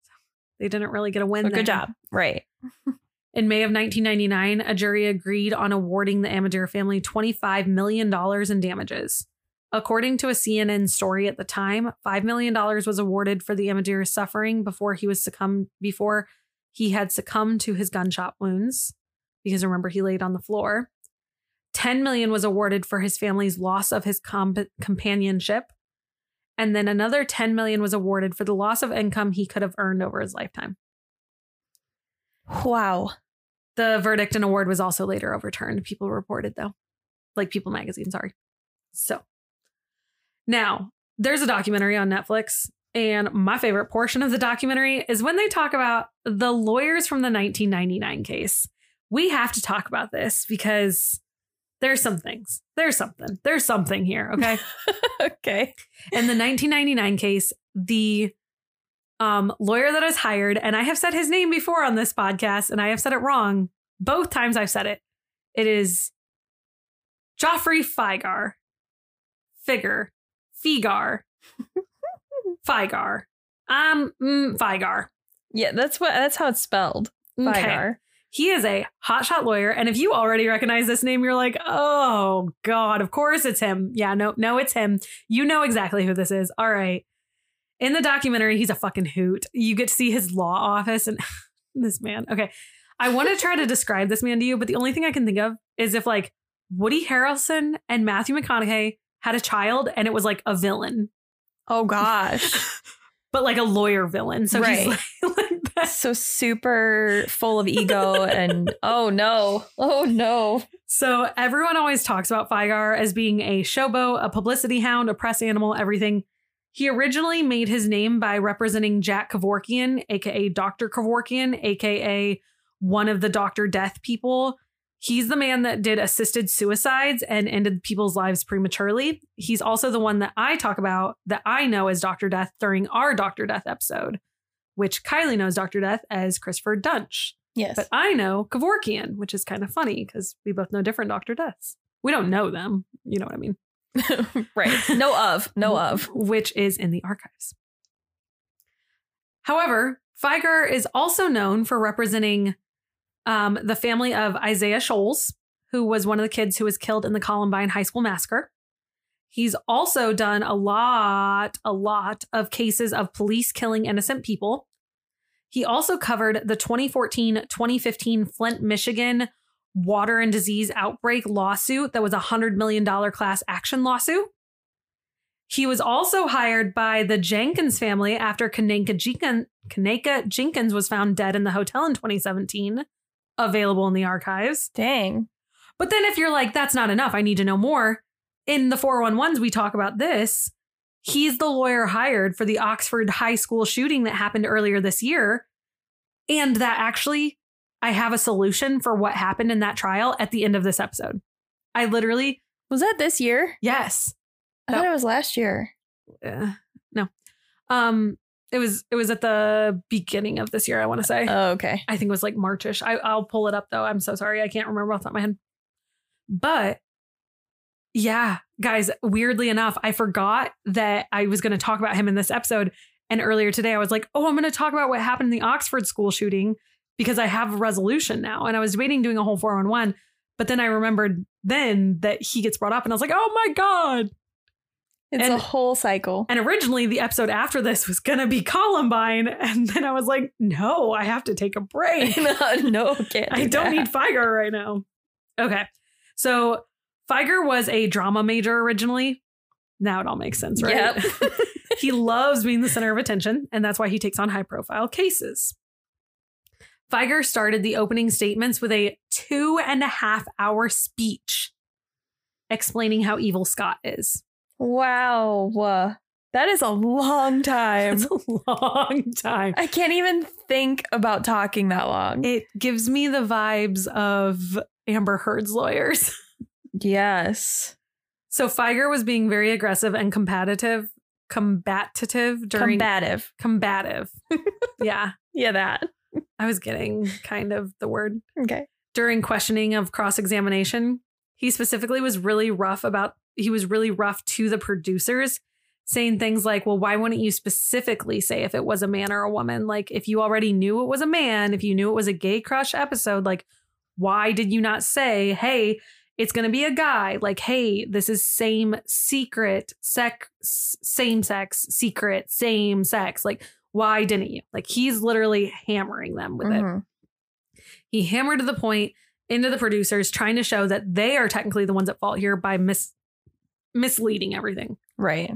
So they didn't really get a win. So good there. job. Right. In May of 1999, a jury agreed on awarding the Amedure family $25 million in damages. According to a CNN story at the time, $5 million was awarded for the Amedure's suffering before he was succumbed before he had succumbed to his gunshot wounds. Because remember, he laid on the floor. 10 million was awarded for his family's loss of his comp- companionship. And then another 10 million was awarded for the loss of income he could have earned over his lifetime. Wow. The verdict and award was also later overturned. People reported though, like People Magazine. Sorry. So now there's a documentary on Netflix, and my favorite portion of the documentary is when they talk about the lawyers from the 1999 case. We have to talk about this because there's some things. There's something. There's something here. Okay. okay. In the 1999 case, the um, lawyer that is hired, and I have said his name before on this podcast, and I have said it wrong both times I've said it. It is Geoffrey Figar, Figure, Figar, Figar. Um, mm, Figar. Yeah, that's what that's how it's spelled. Okay. He is a hotshot lawyer, and if you already recognize this name, you're like, "Oh God, of course it's him." Yeah, no, no, it's him. You know exactly who this is. All right. In the documentary, he's a fucking hoot. You get to see his law office, and this man. Okay, I want to try to describe this man to you, but the only thing I can think of is if like Woody Harrelson and Matthew McConaughey had a child, and it was like a villain, Oh gosh. but like a lawyer villain. So he's like, like. So super full of ego and oh no. Oh no. So everyone always talks about Fieger as being a showbo, a publicity hound, a press animal, everything. He originally made his name by representing Jack Kevorkian, aka Dr. Kevorkian, aka one of the Dr. Death people. He's the man that did assisted suicides and ended people's lives prematurely. He's also the one that I talk about that I know as Dr. Death during our Dr. Death episode, which Kylie knows Dr. Death as Christopher Duntsch. Yes. But I know Kevorkian, which is kind of funny because we both know different Dr. Deaths. We don't know them. You know what I mean? right. No of. No of. Which is in the archives. However, Fieger is also known for representing um, the family of Isaiah Shoels, who was one of the kids who was killed in the Columbine High School Massacre. He's also done a lot, a lot of cases of police killing innocent people. He also covered the 2014 2015 Flint, Michigan water and disease outbreak lawsuit that was a $100 million class action lawsuit. He was also hired by the Jenkins family after Kenneka, Jenkin- Kenneka Jenkins was found dead in the hotel in 2017, available in the archives. Dang. But then if you're like, that's not enough, I need to know more. In the 411s, we talk about this. He's the lawyer hired for the Oxford High School shooting that happened earlier this year. And that actually, I have a solution for what happened in that trial at the end of this episode. I literally, Was that this year? yes. I No. thought it was last year. Uh, no. Um, it was it was at the beginning of this year, I want to say. Oh, okay. I think it was like Marchish. I, I'll pull it up though. I'm so sorry. I can't remember off the top of my head. But yeah, guys, weirdly enough, I forgot that I was going to talk about him in this episode. And earlier today, I was like, oh, I'm going to talk about what happened in the Oxford school shooting because I have a resolution now. And I was waiting doing a whole 411. But then I remembered then that he gets brought up and I was like, oh my God. It's And- a whole cycle. And originally, the episode after this was going to be Columbine. And then I was like, no, I have to take a break. no. I do don't that. need Fieger right now. Okay. So Fieger was a drama major originally. Now it all makes sense, right? Yep. he loves being the center of attention, and that's why he takes on high profile cases. Fieger started the opening statements with a two and a half hour speech explaining how evil Scott is. Wow. That is a long time. It's a long time. I can't even think about talking that long. It gives me the vibes of Amber Heard's lawyers. yes. So Fieger was being very aggressive and combative, combative during Combative. combative. yeah, Yeah, that. I was getting kind of the word Okay. during questioning of cross examination. He specifically was really rough about. He was really rough to the producers, saying things like, "Well, why wouldn't you specifically say if it was a man or a woman? Like, if you already knew it was a man, if you knew it was a gay crush episode, like, why did you not say, hey?" It's going to be a guy like, hey, this is same secret, sex, same sex, secret, same sex. Like, why didn't you? Like, he's literally hammering them with it. Mhm. He hammered to the point into the producers, trying to show that they are technically the ones at fault here by mis- misleading everything. Right.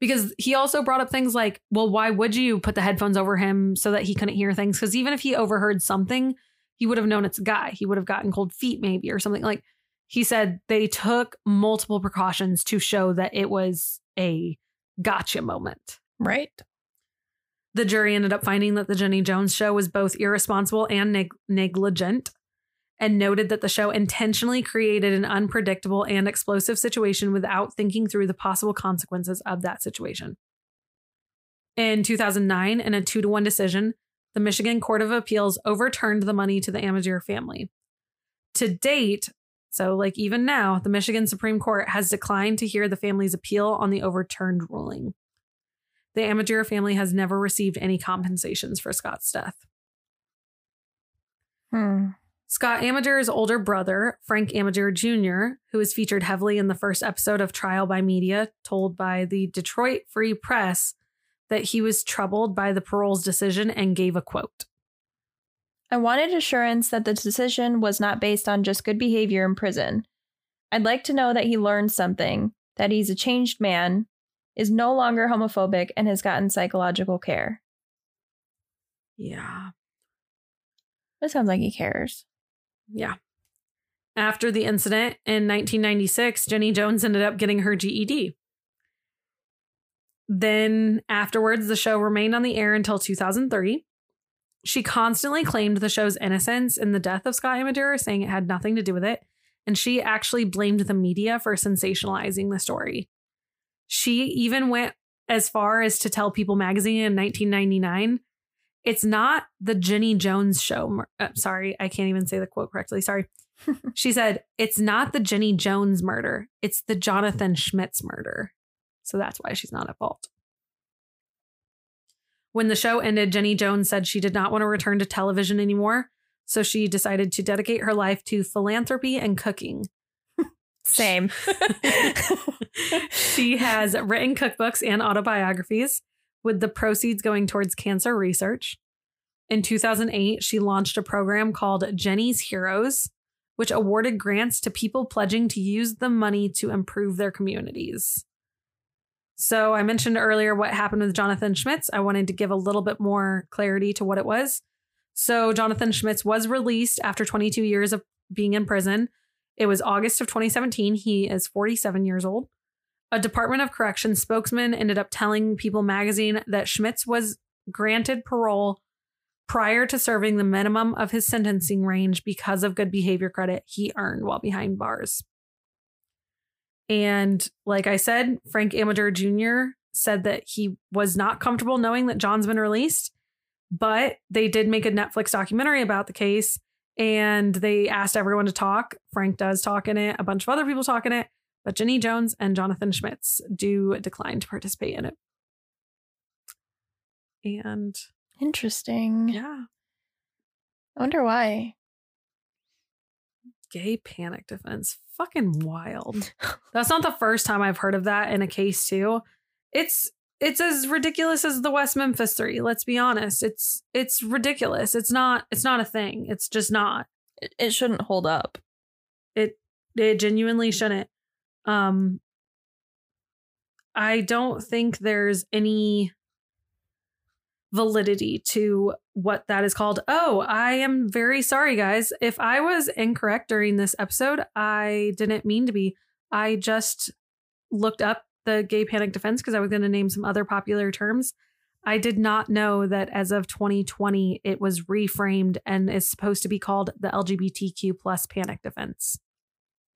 because he also brought up things like, well, why would you put the headphones over him so that he couldn't hear things? Because even if he overheard something, he would have known it's a guy. He would have gotten cold feet, maybe, or something like. He said they took multiple precautions to show that it was a gotcha moment. Right. The jury ended up finding that the Jenny Jones show was both irresponsible and neg- negligent and noted that the show intentionally created an unpredictable and explosive situation without thinking through the possible consequences of that situation. In 2009, in a two to one decision, the Michigan Court of Appeals overturned the money to the Amedure family. To date, so like even now, the Michigan Supreme Court has declined to hear the family's appeal on the overturned ruling. The Amedure family has never received any compensations for Scott's death. Hmm. Scott Amedure's older brother, Frank Amedure Jr., who was featured heavily in the first episode of Trial by Media, told by the Detroit Free Press that he was troubled by the parole's decision and gave a quote. I wanted assurance that the decision was not based on just good behavior in prison. I'd like to know that he learned something, that he's a changed man, is no longer homophobic, and has gotten psychological care. Yeah. It sounds like he cares. Yeah. After the incident in 1996, Jenny Jones ended up getting her GED. Then afterwards, the show remained on the air until 2003. She constantly claimed the show's innocence in the death of Scott Amedure, saying it had nothing to do with it. And she actually blamed the media for sensationalizing the story. She even went as far as to tell People magazine in 1999 it's not the Jenny Jones show. Uh, sorry, I can't even say the quote correctly. Sorry. she said, It's not the Jenny Jones murder, it's the Jonathan Schmitz murder. So that's why she's not at fault. When the show ended, Jenny Jones said she did not want to return to television anymore. So she decided to dedicate her life to philanthropy and cooking. Same. she has written cookbooks and autobiographies, with the proceeds going towards cancer research. In 2008, she launched a program called Jenny's Heroes, which awarded grants to people pledging to use the money to improve their communities. So, I mentioned earlier what happened with Jonathan Schmitz. I wanted to give a little bit more clarity to what it was. So, Jonathan Schmitz was released after 22 years of being in prison. It was August of 2017. He is 47 years old. A Department of Corrections spokesman ended up telling People magazine that Schmitz was granted parole prior to serving the minimum of his sentencing range because of good behavior credit he earned while behind bars. And like I said, Frank Amedure Jr. said that he was not comfortable knowing that John's been released, but they did make a Netflix documentary about the case and they asked everyone to talk. Frank does talk in it, a bunch of other people talk in it, but Jenny Jones and Jonathan Schmitz do decline to participate in it. And Interesting. yeah, I wonder why. Gay panic defense. Fucking wild. That's not the first time I've heard of that in a case too. It's it's as ridiculous as the West Memphis 3. Let's be honest. It's it's ridiculous. It's not it's not a thing. It's just not. It, it shouldn't hold up. It it genuinely shouldn't. Um I don't think there's any validity to what that is called. Oh, I am very sorry guys. If I was incorrect during this episode, I didn't mean to be. I just looked up the gay panic defense because I was going to name some other popular terms. I did not know that as of 2020 it was reframed and is supposed to be called the LGBTQ plus panic defense.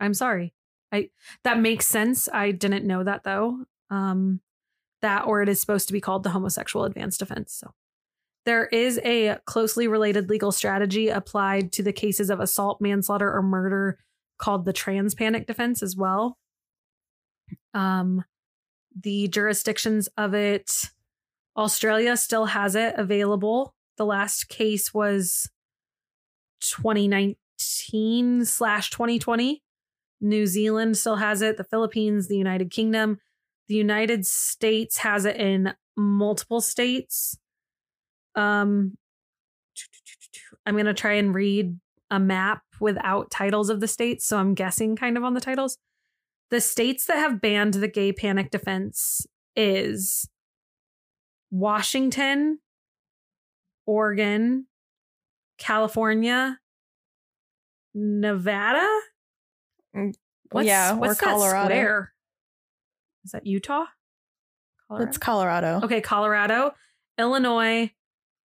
I'm sorry. I that makes sense. I didn't know that though. Um that or it is supposed to be called the homosexual advanced defense. So there is a closely related legal strategy applied to the cases of assault, manslaughter, or murder called the trans panic defense as well. Um, the jurisdictions of it, Australia still has it available. The last case was 2019 slash 2020. New Zealand still has it. The Philippines, the United Kingdom, the United States has it in multiple states. Um, I'm going to try and read a map without titles of the states. So I'm guessing kind of on the titles. The states that have banned the gay panic defense is Washington, Oregon, California, Nevada. What's, yeah, what's that Colorado. square? Is that Utah? Colorado? It's Colorado. Okay, Colorado, Illinois,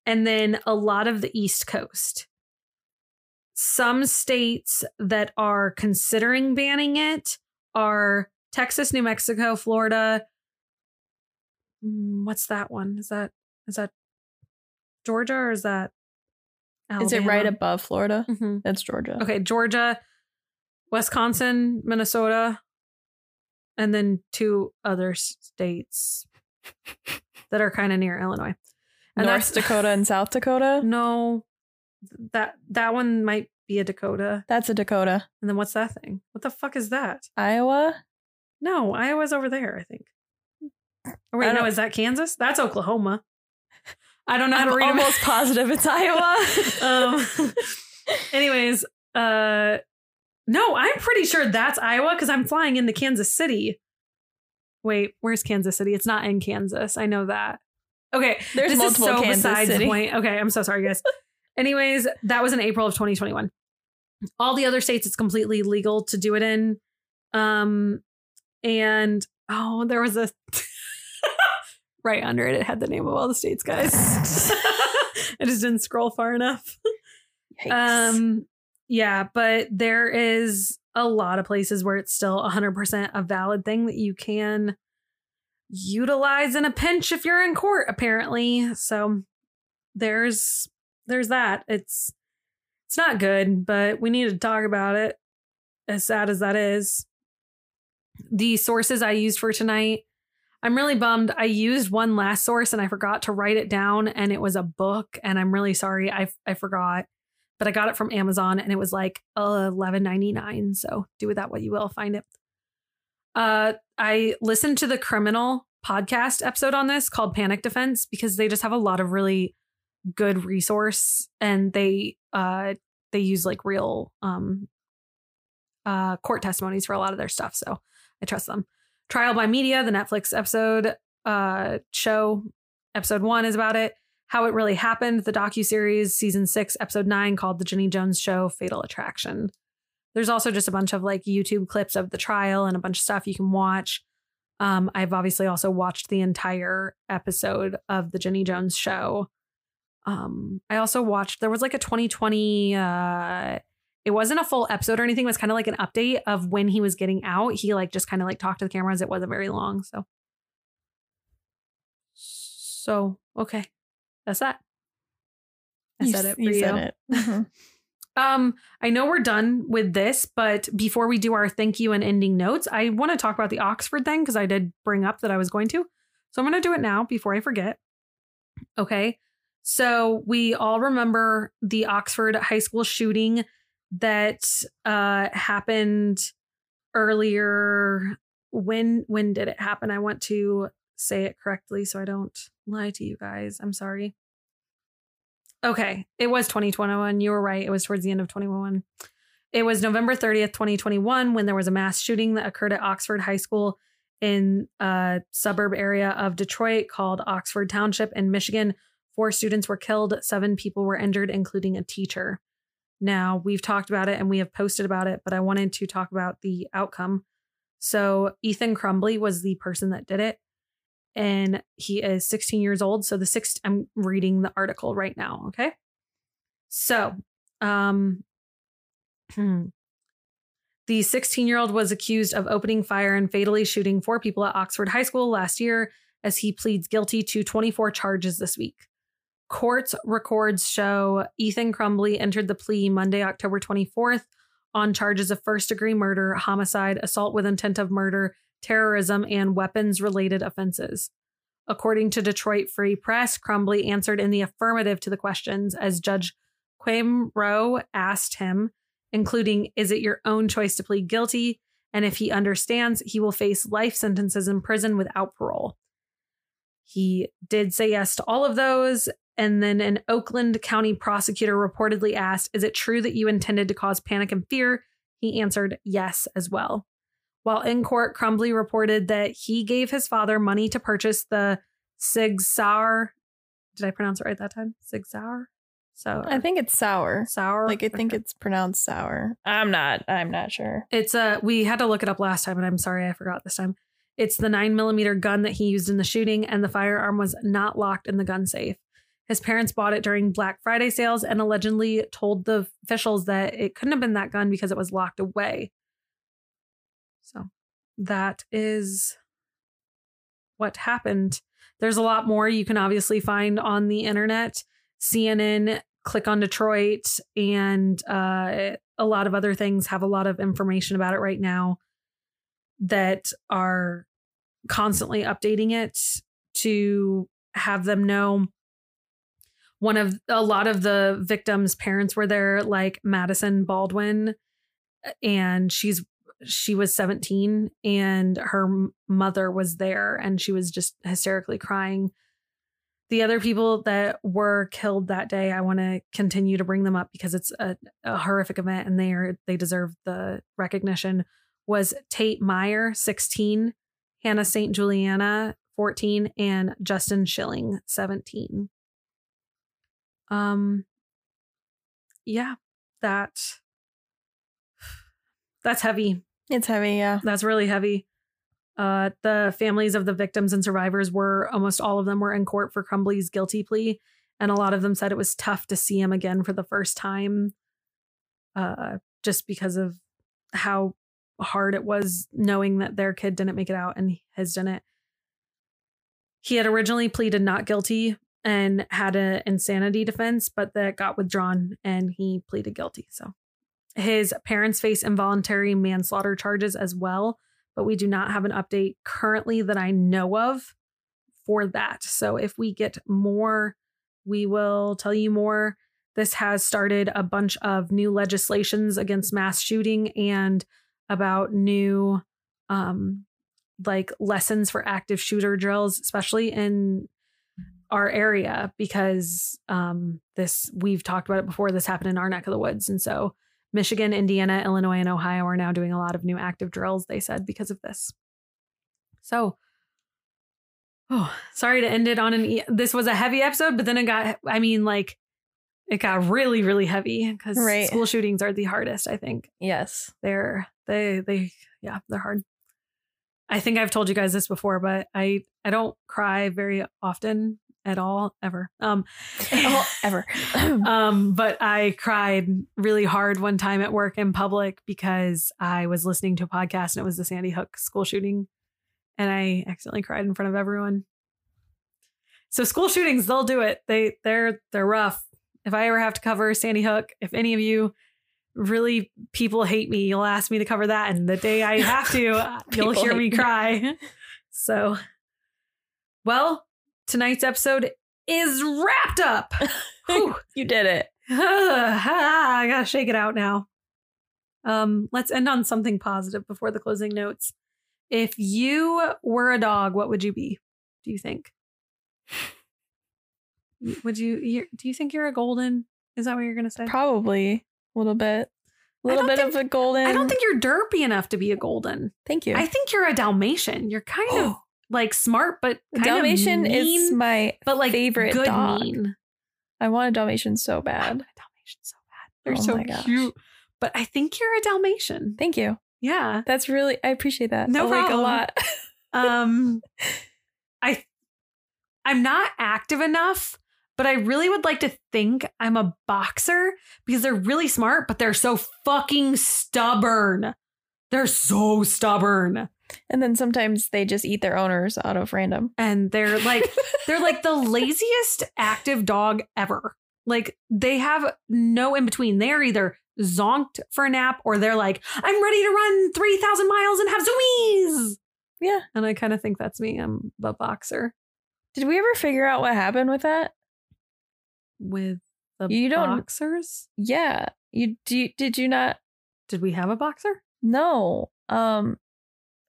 and then a lot of the East Coast. Some states that are considering banning it are Texas, New Mexico, Florida. Mm, What's that one? Is that is that Georgia or is that Is it right above Florida? Mhm. That's Georgia. Okay, Georgia, Wisconsin, Minnesota, and then two other states that are kind of near Illinois. And North Dakota and South Dakota. No, that that one might be a Dakota. That's a Dakota. And then what's that thing? What the fuck is that? Iowa. No, Iowa's over there. I think. Or wait, I no, is that Kansas? That's Oklahoma. I don't know how I'm to read 'em. almost positive it's Iowa. um, anyways, uh, no, I'm pretty sure that's Iowa because I'm flying into Kansas City. Wait, where's Kansas City? It's not in Kansas. I know that. Okay, There's this multiple is so Kansas besides City. the point. Okay, I'm so sorry, guys. Anyways, that was in April of 2021. All the other states, it's completely legal to do it in. Um, and oh, there was a right under it. It had the name of all the states, guys. I just didn't scroll far enough. Yikes. Um, yeah, but there is a lot of places where it's still 100% a valid thing that you can utilize in a pinch if you're in court apparently. So there's there's that. It's it's not good, but we need to talk about it as sad as that is. The sources I used for tonight I'm really bummed. I used one last source and I forgot to write it down, and it was a book. And I'm really sorry. I I forgot, but I got it from Amazon, and it was like eleven ninety nine. So do with that what you will. Find it. Uh, I listened to the criminal podcast episode on this called Panic Defense because they just have a lot of really good resource, and they uh they use like real um uh court testimonies for a lot of their stuff. So I trust them. Trial by Media, the Netflix episode uh show, episode one is about it. How it really happened, the docu-series, season six, episode nine, called The Jenny Jones Show, Fatal Attraction. There's also just a bunch of like YouTube clips of the trial and a bunch of stuff you can watch. Um, I've obviously also watched the entire episode of the Jenny Jones show. Um, I also watched there was like a 2020 uh it wasn't a full episode or anything. It was kind of like an update of when he was getting out. He like just kind of like talked to the cameras. It wasn't very long. So, so okay, that's that. I You said it for you you. said it. Mhm. Um, I know we're done with this, but before we do our thank you and ending notes, I want to talk about the Oxford thing because I did bring up that I was going to. So I'm going to do it now before I forget. Okay. So we all remember the Oxford high school shooting that uh happened earlier when when did it happen? I want to say it correctly so I don't lie to you guys. I'm sorry. Okay, it was 2021. You were right. It was towards the end of 2021. It was November 30th, 2021, when there was a mass shooting that occurred at Oxford High School in a suburb area of Detroit called Oxford Township in Michigan. Four students were killed, seven people were injured, including a teacher. Now, we've talked about it and we have posted about it, but I wanted to talk about the outcome. So, Ethan Crumbley was the person that did it and he is 16 years old. So the six I'm reading the article right now, okay? So, um the 16-year-old was accused of opening fire and fatally shooting four people at Oxford High School last year as he pleads guilty to 24 charges this week. Court records show Ethan Crumbley entered the plea Monday, October 24th on charges of first degree murder, homicide, assault with intent of murder, terrorism, and weapons related offenses. According to Detroit Free Press, Crumbley answered in the affirmative to the questions as Judge Kwame Rowe asked him, including, Is it your own choice to plead guilty? And if he understands, he will face life sentences in prison without parole. He did say yes to all of those. And then an Oakland County prosecutor reportedly asked, Is it true that you intended to cause panic and fear? He answered yes as well. While in court, Crumbley reported that he gave his father money to purchase the Sig Sauer. Did I pronounce it right that time? Sig Sauer? So I think it's sour. sour. Like I think it's pronounced sour. I'm not. I'm not sure. It's a. We had to look it up last time, and I'm sorry I forgot this time. It's the nine millimeter gun that he used in the shooting, and the firearm was not locked in the gun safe. His parents bought it during Black Friday sales and allegedly told the officials that it couldn't have been that gun because it was locked away. So that is what happened. There's a lot more you can obviously find on the internet. CNN, Click on Detroit, and uh, a lot of other things have a lot of information about it right now that are constantly updating it to have them know one of a lot of the victims parents were there like madisyn baldwin and she's she was 17 and her mother was there and she was just hysterically crying. The other people that were killed that day i want to continue to bring them up because it's a, a horrific event and they are they deserve the recognition was tate myre 16 hana st juliana 14 and justin shilling 17 um yeah that that's heavy It's heavy. Yeah. that's really heavy. Uh, the families of the victims and survivors were almost all of them were in court for Crumbley's guilty plea, and a lot of them said it was tough to see him again for the first time, uh, just because of how hard it was knowing that their kid didn't make it out and his didn't. He had originally pleaded not guilty and had an insanity defense, but that got withdrawn and he pleaded guilty. So his parents face involuntary manslaughter charges as well, but we do not have an update currently that I know of for that. So if we get more, we will tell you more. This has started a bunch of new legislations against mass shooting and about new um like lessons for active shooter drills, especially in our area because um this we've talked about it before this happened in our neck of the woods and so Michigan, Indiana, Illinois, and Ohio are now doing a lot of new active drills, they said, because of this. So, oh, sorry to end it on an. E- this was a heavy episode, but then it got, I mean, like, it got really, really heavy because Right. school shootings are the hardest, I think. Yes. They're, they, they, yeah, they're hard. I think I've told you guys this before, but I, I don't cry very often at all, ever. Um, Oh, ever. um, but I cried really hard one time at work in public because I was listening to a podcast and it was the Sandy Hook school shooting, and I accidentally cried in front of everyone. So school shootings, they'll do it. They they're they're rough. If I ever have to cover Sandy Hook, if any of you really people hate me, you'll ask me to cover that, and the day I have to, you'll hear me. cry. So, well, tonight's episode is wrapped up. You did it. I gotta shake it out now. Um, let's end on something positive before the closing notes. If you were a dog, what would you be? Do you think? Would you? do you think you're a golden? Is that what you're gonna say? Probably a little bit. A little bit of a golden. I don't think you're derpy enough to be a golden. Thank you. I think you're a Dalmatian. You're kind of like smart, but Dalmatian of is mean, my but like favorite good dog. mean. I want a Dalmatian so I bad. want a Dalmatian so bad. They're Oh so gosh. cute. But I think you're a Dalmatian. Thank you. Yeah. That's really I appreciate that. No like a problem. lot. um i i'm not active enough but i really would like to think i'm a boxer because they're really smart but they're so fucking stubborn they're so stubborn and then sometimes they just eat their owners out of random. and they're like they're like the laziest active dog ever like they have no in between they're either zonked for a nap or they're like i'm ready to run 3000 miles and have zoomies Yeah. and i kind of think that's me i'm a boxer Did we ever figure out what happened with that? with the You don't- boxers. Yeah. You do you- did you not Did we have a boxer? No. Um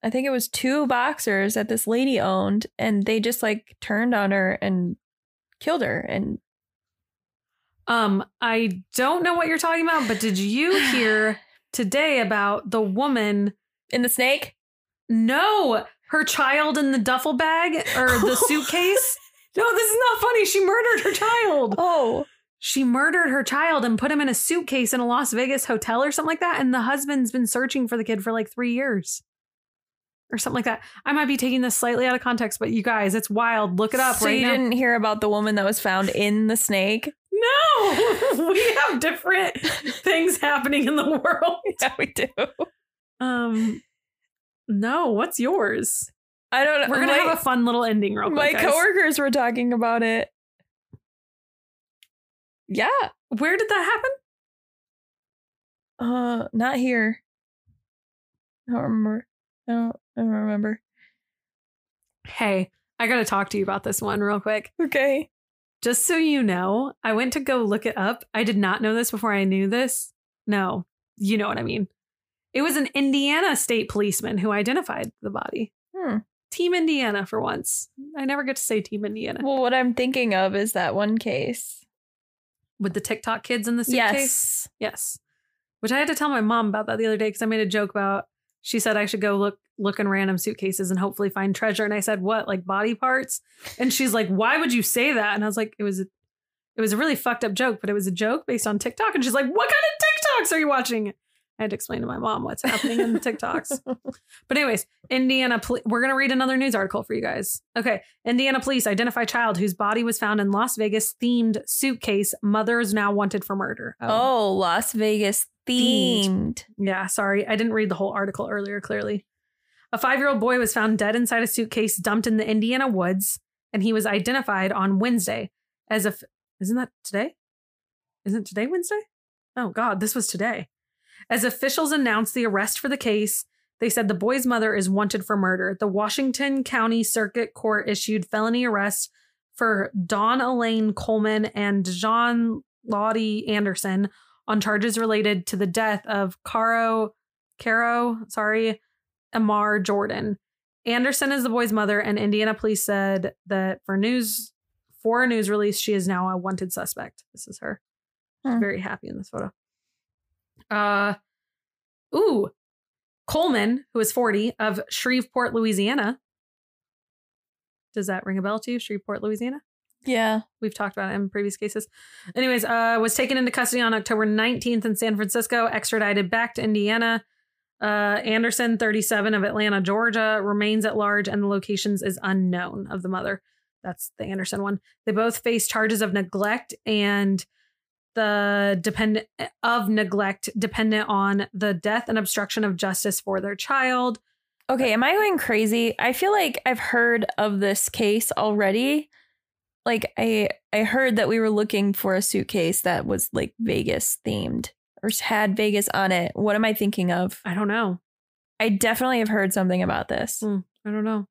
I think it was two boxers that this lady owned and they just like turned on her and killed her and Um, I don't know what you're talking about, but did you hear today about the woman? in the snake? No, her child in the duffel bag or the suitcase. no, this is not funny. She murdered her child. Oh. She murdered her child and put him in a suitcase in a Las Vegas hotel or something like that. And the husband's been searching for the kid for like three years or something like that. I might be taking this slightly out of context, but you guys, it's wild. Look it up So right you now. didn't hear about the woman that was found in the snake? No, we have different things happening in the world. Yeah, we do. Um, no, what's yours? I don't know. We're gonna my, have a fun little ending real my quick. guys. coworkers were talking about it. Yeah. Where did that happen? Uh, not here. I don't remember. I don't. I don't remember. Hey, I gotta talk to you about this one real quick. Okay. Just so you know, I went to go look it up. I did not know this before I knew this. No, you know what I mean. It was an Indiana state policeman who identified the body. Hmm. Team Indiana for once. I never get to say Team Indiana. Well, what I'm thinking of is that one case. With the TikTok kids in the suitcase? Yes. Yes. Which I had to tell my mom about that the other day because I made a joke about she said I should go look look in random suitcases and hopefully find treasure. And I said, What, like body parts? And she's like, Why would you say that? And I was like, It was a it was a really fucked up joke, but it was a joke based on TikTok. And she's like, What kind of TikToks are you watching? I had to explain to my mom what's happening in the TikToks. But anyways, Indiana, poli- we're gonna read another news article for you guys. Okay, Indiana police identify child whose body was found in Las Vegas themed suitcase. Mother is now wanted for murder. Oh, oh Las Vegas themed. Yeah, sorry. I didn't read the whole article earlier, clearly. A five year old boy was found dead inside a suitcase dumped in the Indiana woods, and he was identified on Wednesday as if. Isn't that today? Isn't today Wednesday? Oh, God, this was today. As officials announced the arrest for the case, they said the boy's mother is wanted for murder. The Washington County Circuit Court issued felony arrests for Dawn Elaine Coleman and Dejaune Ludie Anderson on charges related to the death of Cairo, Cairo, sorry, Amar Jordan. Anderson is the boy's mother, and Indiana police said that for news, for a news release, she is now a wanted suspect. This is her. She's Hmm. very happy in this photo. Uh, ooh, Coleman, who is 40, of Shreveport, Louisiana. Does that ring a bell to you, Shreveport, Louisiana? Yeah. We've talked about it in previous cases. Anyways, uh, was taken into custody on October 19th in San Francisco, extradited back to Indiana. Uh, Anderson, 37 of Atlanta, Georgia, remains at large, and the locations is unknown of the mother. That's the Anderson one. They both face charges of neglect and the dependent of neglect dependent on the death and obstruction of justice for their child. Okay, am I going crazy? I feel like I've heard of this case already. Like I I heard that we were looking for a suitcase that was like Vegas themed or had Vegas on it. What am I thinking of? I don't know. I definitely have heard something about this. Hmm, I don't know.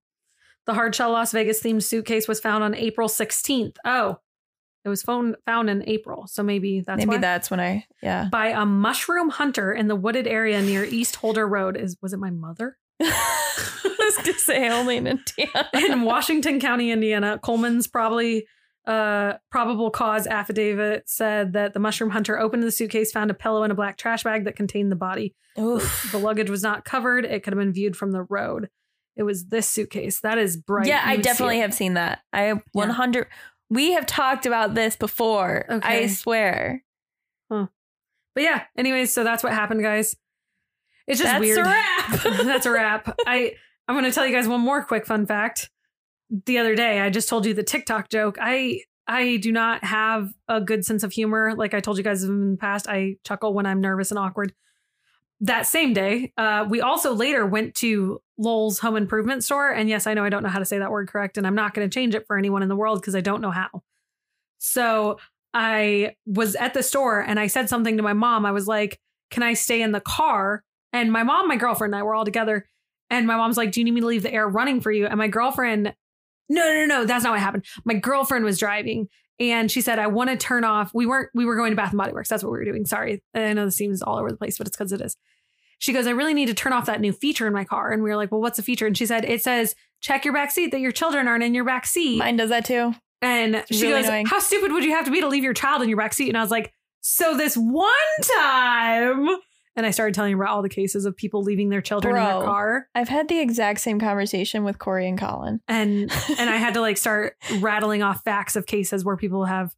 The hardshell Las Vegas themed suitcase was found on April 16th. Oh, it was found found in April, so maybe that's Maybe why. that's when I yeah. by a mushroom hunter in the wooded area near East Holder Road. Is was it my mother? I was gonna say only in Indiana. in Washington County, Indiana. Coleman's probably uh probable cause affidavit said that the mushroom hunter opened the suitcase, found a pillow and a black trash bag that contained the body. Oof. The luggage was not covered. It could have been viewed from the road. It was this suitcase. That is bright. Yeah, I definitely have seen that. I 100 We have talked about this before. Okay. I swear. But yeah, anyways, so that's what happened, guys. It's just That's weird. a wrap. that's a wrap. I I'm gonna tell you guys one more quick fun fact. The other day, I just told you the TikTok joke. I I do not have a good sense of humor. Like I told you guys in the past, I chuckle when I'm nervous and awkward. That same day, uh, we also later went to Lowell's home improvement store. And yes, I know I don't know how to say that word correct, and I'm not going to change it for anyone in the world because I don't know how. So I was at the store and I said something to my mom. I was like, Can I stay in the car? And my mom, my girlfriend, and I were all together. And my mom's like, Do you need me to leave the air running for you? And my girlfriend, No, no, no, no, that's not what happened. My girlfriend was driving and she said, I want to turn off. We weren't, we were going to Bath and Body Works. That's what we were doing. Sorry. I know this seems all over the place, but it's because it is. She goes, I really need to turn off that new feature in my car. And we were like, Well, what's the feature? And she said, It says, check your back seat that your children aren't in your back seat. Mine does that too. And It's she really goes, annoying. How stupid would you have to be to leave your child in your back seat? And I was like, So this one time. And I started telling her about all the cases of people leaving their children in Bro. their car. I've had the exact same conversation with Corey and Colin. And and I had to like start rattling off facts of cases where people have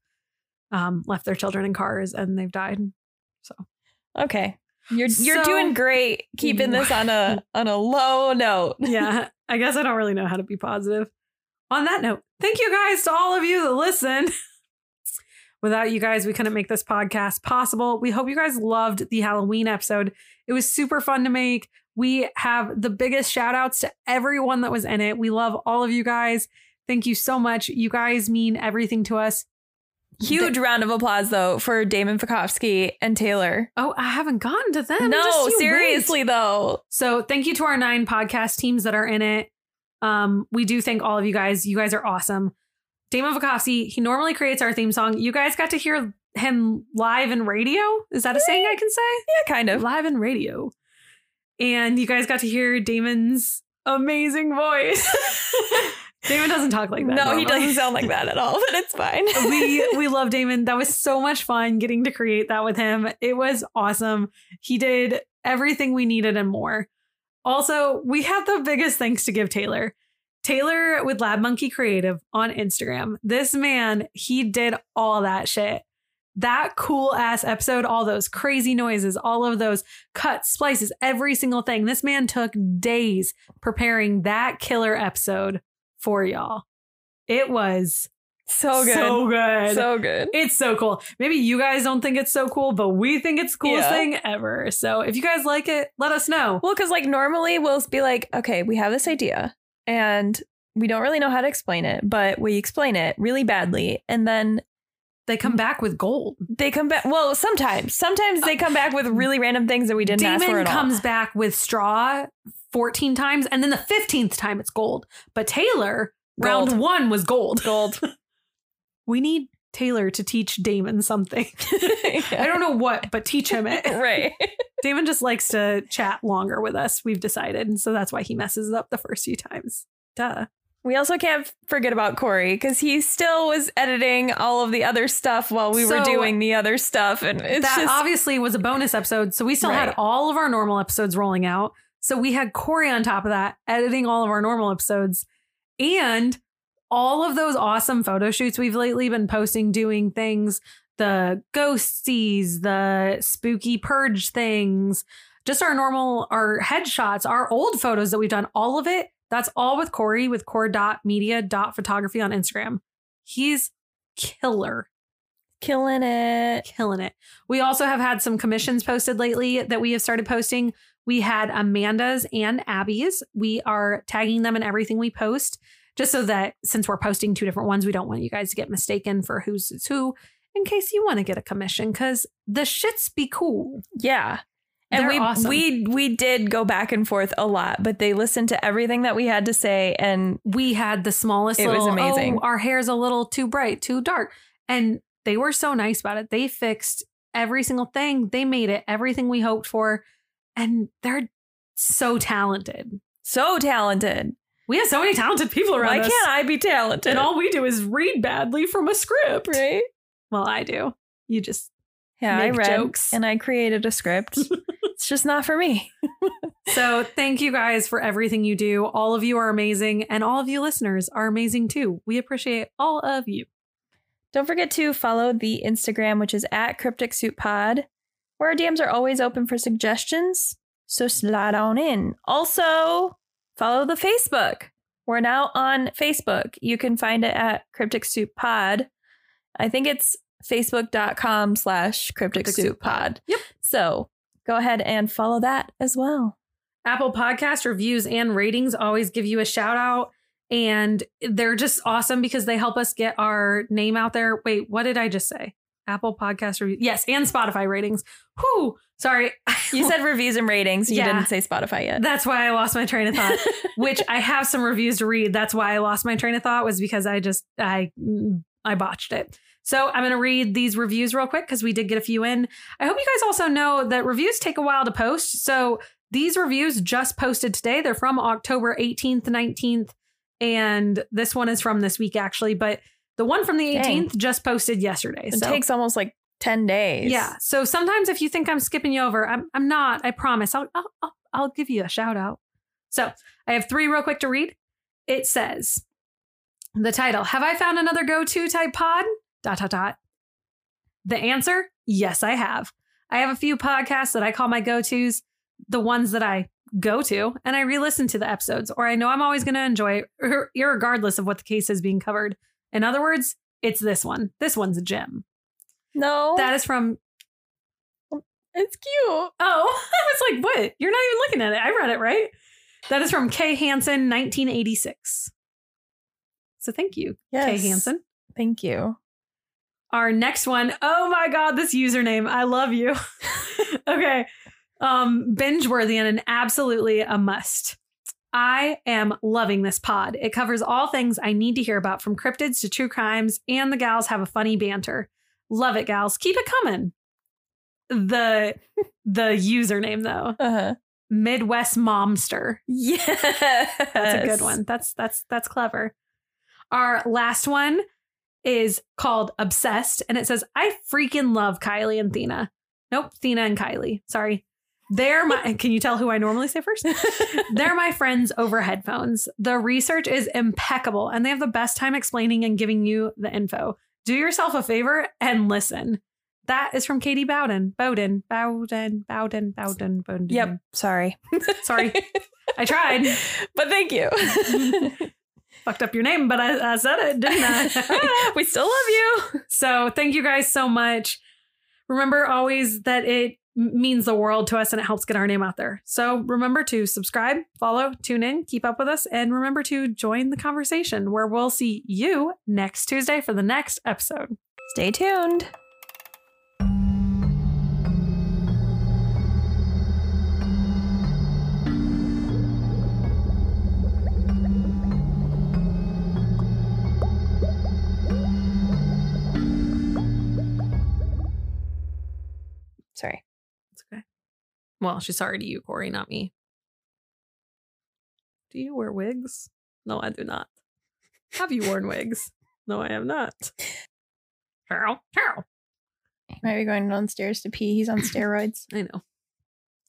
um, left their children in cars and they've died. So Okay. You're you're doing great keeping this on a on a low note. yeah, I guess I don't really know how to be positive. On that note, thank you guys to all of you that listen. Without you guys, we couldn't make this podcast possible. We hope you guys loved the Halloween episode. It was super fun to make. We have the biggest shout outs to everyone that was in it. We love all of you guys. Thank you so much. You guys mean everything to us. Huge round of applause though for Damon Fokovsky and Taylor. Oh, I haven't gotten to them. no, you wait. seriously though. So thank you to our nine podcast teams that are in it. Um, we do thank all of you guys. You guys are awesome. Damon Vakowski, he normally creates our theme song. You guys got to hear him live in radio. Is that a saying I can say? Yeah, kind of. Live in radio. And you guys got to hear Damon's amazing voice. Damon doesn't talk like that. no, he doesn't sound like that at all, but it's fine. we we love Damon. That was so much fun getting to create that with him. It was awesome. He did everything we needed and more. Also, we have the biggest thanks to give Taylor. Taylor with Lab Monkey Creative on Instagram. This man, he did all that shit. That cool ass episode, all those crazy noises, all of those cuts, splices, every single thing. This man took days preparing that killer episode for y'all. It was so good. so good. So good. It's so cool. Maybe you guys don't think it's so cool, but we think it's the coolest Yeah. thing ever. So if you guys like it, let us know. Well, because like normally we'll be like, okay, we have this idea and we don't really know how to explain it, but we explain it really badly. And then They come mm. back with gold. they come back. Well, sometimes, sometimes they come back with really random things that we didn't ask for at comes all. back with straw 14 times, and then the 15th time it's gold. But Taylor, Gold. round one was gold. Gold. We need Taylor to teach Damon something. I don't know what, but teach him it. right. Damon just likes to chat longer with us, we've decided. And so that's why he messes up the first few times. Duh. We also can't forget about Corey because he still was editing all of the other stuff while we were doing the other stuff. And it's that just, obviously was a bonus episode. So we still had all of our normal episodes rolling out. So we had Corey on top of that, editing all of our normal episodes. And all of those awesome photo shoots we've lately been posting, doing things, the ghosties, the spooky purge things, just our normal, our headshots, our old photos that we've done, all of it. That's all with Corey with core.media.photography on Instagram. He's killer killing it. killing it. We also have had some commissions posted lately that we have started posting. We had Amanda's and Abby's. We are tagging them in everything we post, just so that since we're posting two different ones, we don't want you guys to get mistaken for who's is who in case you want to get a commission because the shits be cool. Yeah. And They're we awesome. we we did go back and forth a lot, but they listened to everything that we had to say and We had the smallest It was little, amazing. "Oh, our hair's a little too bright, too dark. And they were so nice about it. They fixed every single thing. They made it everything we hoped for. And they're so talented. so talented. We have so many talented people around us. Why us. can't I be talented? And all we do is read badly from a script. right? Well, I do. You just Yeah, I read jokes. and I created a script. it's just not for me. so thank you guys for everything you do. All of you are amazing, and all of you listeners are amazing too. We appreciate all of you. Don't forget to follow the Instagram, which is at Cryptic Soup Pod, where our DMs are always open for suggestions. So slide on in. Also, follow the Facebook. We're now on Facebook. You can find it at Cryptic Soup Pod. I think it's facebook.com slash Cryptic Soup. Pod. Yep. So go ahead and follow that as well. Apple Podcast reviews and ratings always give you a shout out. And they're just awesome because they help us get our name out there. Wait, what did I just say? Apple Podcast reviews. Yes, and Spotify ratings. Whew. Sorry. You said reviews and ratings. You Yeah. didn't say Spotify yet. That's why I lost my train of thought. which I have some reviews to read. That's why I lost my train of thought was because I just I I botched it. So I'm going to read these reviews real quick because we did get a few in. I hope you guys also know that reviews take a while to post. So these reviews just posted today. They're from October 18th, 19th, and this one is from this week actually. But the one from the Dang. 18th just posted yesterday. it so takes almost like 10 days. Yeah. So sometimes if you think I'm skipping you over, I'm I'm not. I promise. I'll I'll I'll, I'll give you a shout out. So I have three real quick to read. It says the title: Have I found another go-to type pod? Dot dot dot. The answer: Yes, I have. I have a few podcasts that I call my go-tos, the ones that I go to, and I re-listen to the episodes, or I know I'm always going to enjoy, er, ir- regardless of what the case is being covered. In other words, it's this one. This one's a gem. No. That is from it's cute. Oh, I was like, what? You're not even looking at it. I read it right. That is from Kay Hansen, 1986. So thank you, Kay Yes. Hansen. Thank you. Our next one, oh my God, this username. I love you. okay. Um, binge worthy and an absolutely a must. I am loving this pod. It covers all things I need to hear about from cryptids to true crimes, and the gals have a funny banter. Love it, gals. Keep it coming. The the username though. Uh-huh. Midwest Momster. Yes. That's a good one. That's that's that's clever. Our last one is called Obsessed, and it says, I freaking love Kylie and Thena. Nope, Thena and Kylie. Sorry. They're my can you tell who I normally say first? They're my friends over headphones. The research is impeccable and they have the best time explaining and giving you the info. Do yourself a favor and listen. That is from Katie Bowden. Bowden. Bowden. Bowden. Bowden. Bowden. Yep. Sorry. Sorry. I tried. but thank you. Fucked up your name, but I, I said it, didn't I? we still love you. so thank you guys so much. Remember always that it means the world to us and it helps get our name out there. So remember to subscribe, follow, tune in, keep up with us, and remember to join the conversation where we'll see you next Tuesday for the next episode. Stay tuned. Well, she's sorry to you, Corey, not me. Do you wear wigs? No, I do not. Have you worn wigs? No, I have not. Carol, Carol. He might be going downstairs to pee. He's on steroids. I know.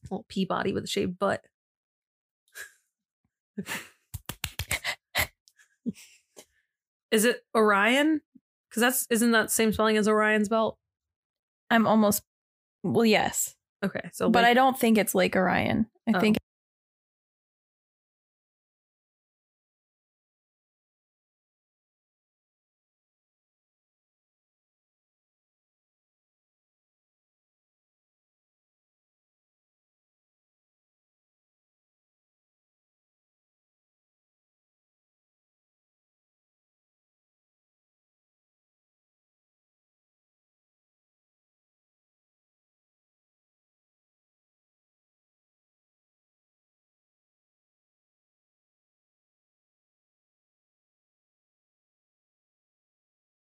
Little pea body with a shaved butt. Is it Orion? Because that's isn't that same spelling as Orion's belt? I'm almost well, yes. Okay, so but like- I don't think it's Lake Orion. I Oh. think